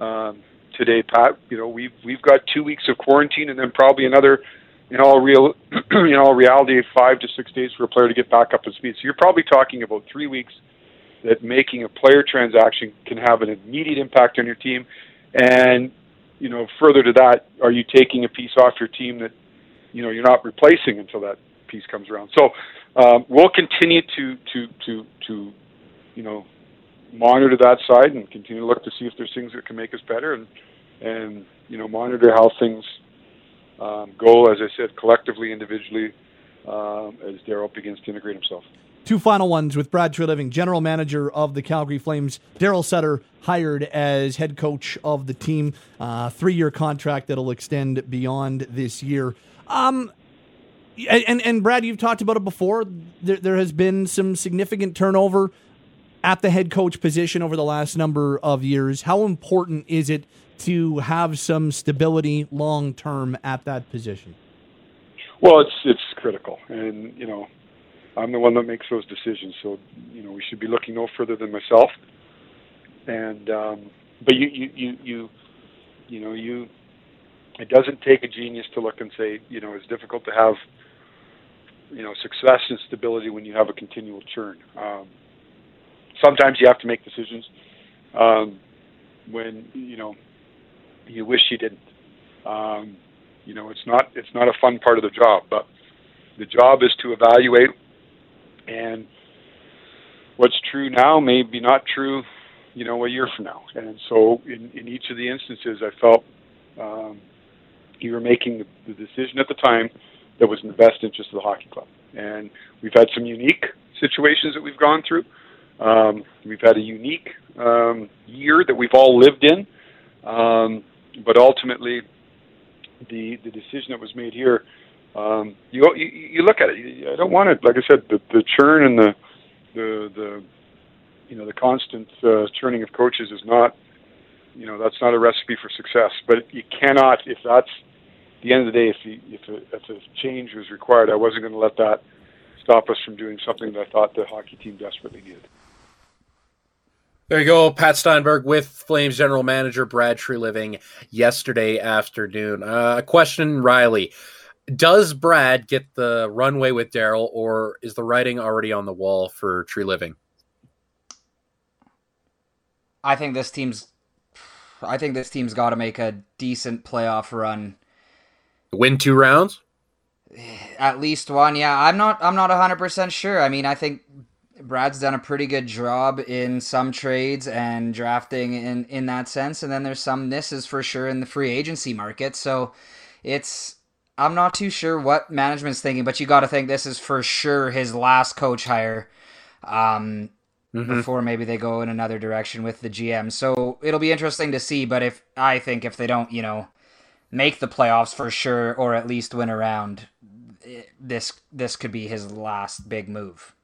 um, today, Pat. You know, we've we've got two weeks of quarantine, and then probably another, in all real, in all reality, five to six days for a player to get back up to speed. So you're probably talking about three weeks that making a player transaction can have an immediate impact on your team, and you know, further to that, are you taking a piece off your team that you know you're not replacing until that piece comes around? So um, we'll continue to to to to you know monitor that side and continue to look to see if there's things that can make us better and and you know monitor how things um. As I said, collectively, individually, um, as Darryl begins to integrate himself. Two final ones with Brad Treliving, general manager of the Calgary Flames. Darryl Sutter hired as head coach of the team. Uh, Three year contract that'll extend beyond this year. Um, and and Brad, you've talked about it before. There, there has been some significant turnover at the head coach position over the last number of years. How important is it to have some stability long term at that position? Well, it's it's critical, and you know, I'm the one that makes those decisions. So you know, we should be looking no further than myself. And um, but you you you you you know you it doesn't take a genius to look and say you know it's difficult to have you know success and stability when you have a continual churn. Um, sometimes you have to make decisions um, when you know you wish you didn't. Um, you know, it's not it's not a fun part of the job, but the job is to evaluate and what's true now may be not true, you know, a year from now. And so, in, in each of the instances, I felt um, you were making the, the decision at the time that was in the best interest of the hockey club. And we've had some unique situations that we've gone through. Um, we've had a unique um, year that we've all lived in, um, but ultimately, the the decision that was made here, um, you, you you look at it. I don't want it. Like I said, the the churn and the the the you know the constant uh, churning of coaches is not you know that's not a recipe for success. But you cannot if that's the end of the day. If you, if a, if a change was required, I wasn't going to let that stop us from doing something that I thought the hockey team desperately needed. There you go, Pat Steinberg with Flames general manager Brad Treliving yesterday afternoon. Uh, a question, Riley. Does Brad get the runway with Darryl, or is the writing already on the wall for Tree Living? I think this team's. I think this team's got to make a decent playoff run. Win two rounds. At least one, yeah. I'm not. I'm not 100 percent sure. I mean, I think Brad's done a pretty good job in some trades and drafting in in that sense, and then there's some misses for sure in the free agency market. So it's I'm not too sure what management's thinking, but you got to think this is for sure his last coach hire. Um, Mhm. before maybe they go in another direction with the GM. So it'll be interesting to see. But if I think if they don't, you know, make the playoffs for sure, or at least win around, eh, this this could be his last big move.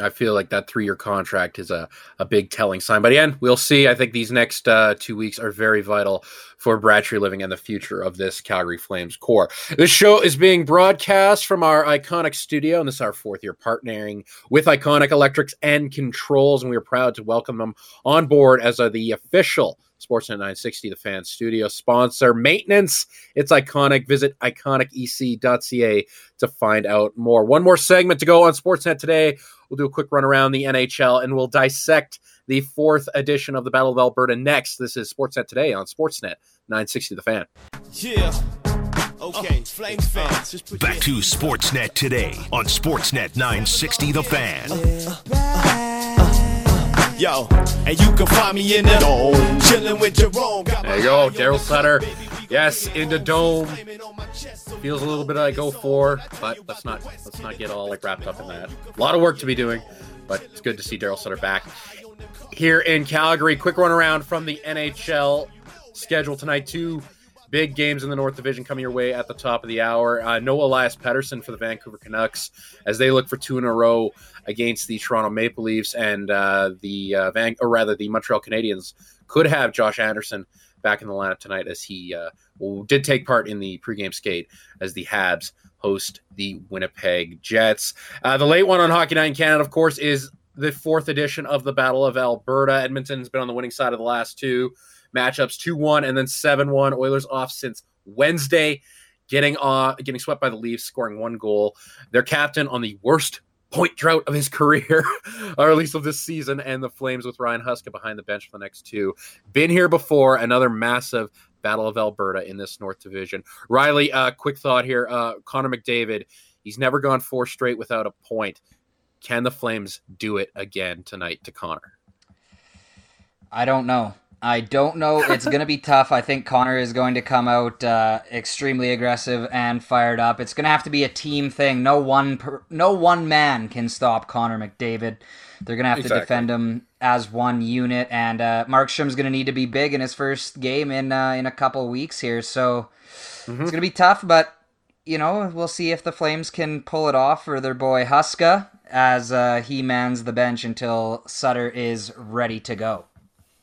I feel like that three year contract is a, a big telling sign. But again, we'll see. I think these next uh, two weeks are very vital for Brad Treliving and the future of this Calgary Flames core. This show is being broadcast from our iconic studio, and this is our fourth year partnering with Iconic Electrics and Controls. And we are proud to welcome them on board as uh, the official Sportsnet 960, the fan studio sponsor. Maintenance, it's iconic. Visit iconicec.ca to find out more. One more segment to go on Sportsnet today. We'll do a quick run around the NHL and we'll dissect the fourth edition of the Battle of Alberta next. This is Sportsnet today on Sportsnet 960, the fan. Yeah. Okay, oh, Flames uh, fans. Back to Sportsnet today on Sportsnet 960 The Fan. Yo, and you can find me in the dome, chilling with Jerome. There you go, Darryl Sutter. Yes, in the dome. Feels a little bit like 04, but let's not let's not get all like wrapped up in that. A lot of work to be doing, but it's good to see Darryl Sutter back here in Calgary. Quick run around from the NHL schedule tonight. Two big games in the North Division coming your way at the top of the hour. Uh, no Elias Pettersson for the Vancouver Canucks as they look for two in a row against the Toronto Maple Leafs and uh, the uh, Van, or rather the Montreal Canadiens could have Josh Anderson back in the lineup tonight as he uh, did take part in the pregame skate as the Habs host the Winnipeg Jets. Uh, the late one on Hockey Night in Canada, of course, is the fourth edition of the Battle of Alberta. Edmonton's been on the winning side of the last two matchups 2 1 and then 7 1. Oilers off since Wednesday, getting uh, getting swept by the Leafs, scoring one goal. Their captain on the worst point drought of his career, or at least of this season, and the Flames with Ryan Huska behind the bench for the next two. Been here before, another massive Battle of Alberta in this North Division. Riley, uh, quick thought here. Uh, Connor McDavid, he's never gone four straight without a point. Can the Flames do it again tonight to Connor? I don't know. I don't know. It's going to be tough. I think Connor is going to come out uh, extremely aggressive and fired up. It's going to have to be a team thing. No one, per, no one man can stop Connor McDavid. They're going to have exactly. to defend him as one unit, and uh, Markstrom's going to need to be big in his first game in uh, in a couple weeks here. So mm-hmm. it's going to be tough, but you know we'll see if the Flames can pull it off for their boy Huska as uh, he mans the bench until Sutter is ready to go.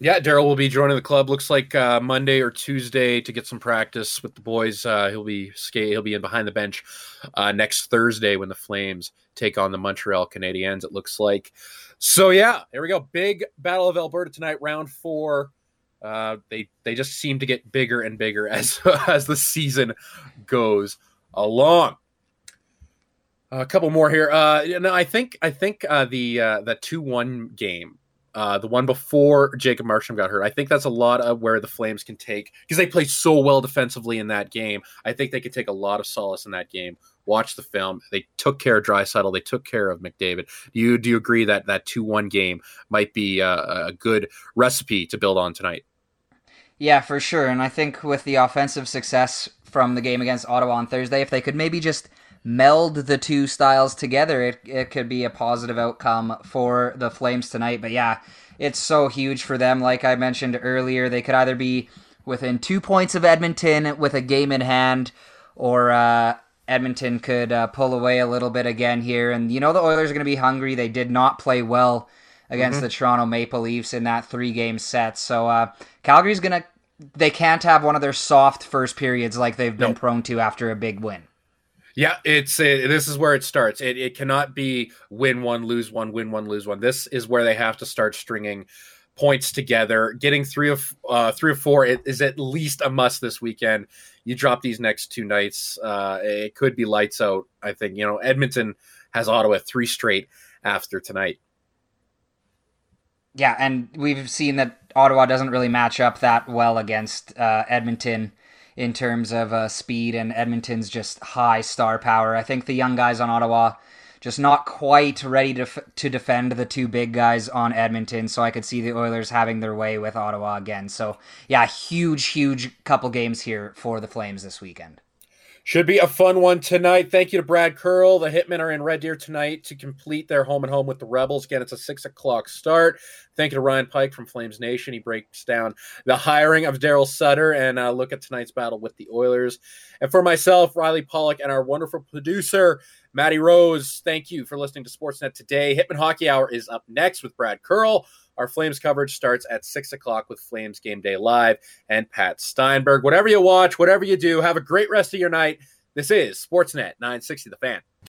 Yeah, Darryl will be joining the club. Looks like uh, Monday or Tuesday to get some practice with the boys. Uh, he'll be skate. He'll be in behind the bench uh, next Thursday when the Flames take on the Montreal Canadiens. It looks like. So yeah, there we go. Big Battle of Alberta tonight, round four. Uh, they they just seem to get bigger and bigger as as the season goes along. A couple more here. Uh, no, I think I think uh, the the two one game uh, the one before Jacob Markstrom got hurt. I think that's a lot of where the Flames can take because they played so well defensively in that game. I think they could take a lot of solace in that game. Watch the film. They took care of Draisaitl. They took care of McDavid. Do you do you agree that that two one game might be a good recipe to build on tonight? Yeah, for sure. And I think with the offensive success from the game against Ottawa on Thursday, if they could maybe just meld the two styles together, it, it could be a positive outcome for the Flames tonight. But yeah, it's so huge for them. Like I mentioned earlier, they could either be within two points of Edmonton with a game in hand, or uh, Edmonton could uh, pull away a little bit again here. And you know, the Oilers are going to be hungry. They did not play well against mm-hmm. the Toronto Maple Leafs in that three game set. So uh, Calgary's going to. They can't have one of their soft first periods like they've been nope. prone to after a big win. Yeah, it's it, this is where it starts. It, it cannot be win one, lose one, win one, lose one. This is where they have to start stringing points together. Getting three of uh, three or four is at least a must this weekend. You drop these next two nights, uh, it could be lights out. I think you know Edmonton has Ottawa three straight after tonight. Yeah, and we've seen that Ottawa doesn't really match up that well against uh, Edmonton in terms of uh, speed and Edmonton's just high star power. I think the young guys on Ottawa just not quite ready to f- to defend the two big guys on Edmonton. So I could see the Oilers having their way with Ottawa again. So yeah, huge, huge couple games here for the Flames this weekend. Should be a fun one tonight. Thank you to Brad Curle. The Hitmen are in Red Deer tonight to complete their home and home with the Rebels. Again, it's a six o'clock start. Thank you to Ryan Pike from Flames Nation. He breaks down the hiring of Darryl Sutter and uh, look at tonight's battle with the Oilers. And for myself, Riley Pollock, and our wonderful producer, Matty Rose, thank you for listening to Sportsnet today. Hitmen Hockey Hour is up next with Brad Curle. Our Flames coverage starts at 6 o'clock with Flames Game Day Live and Pat Steinberg. Whatever you watch, whatever you do, have a great rest of your night. This is Sportsnet 960 The Fan.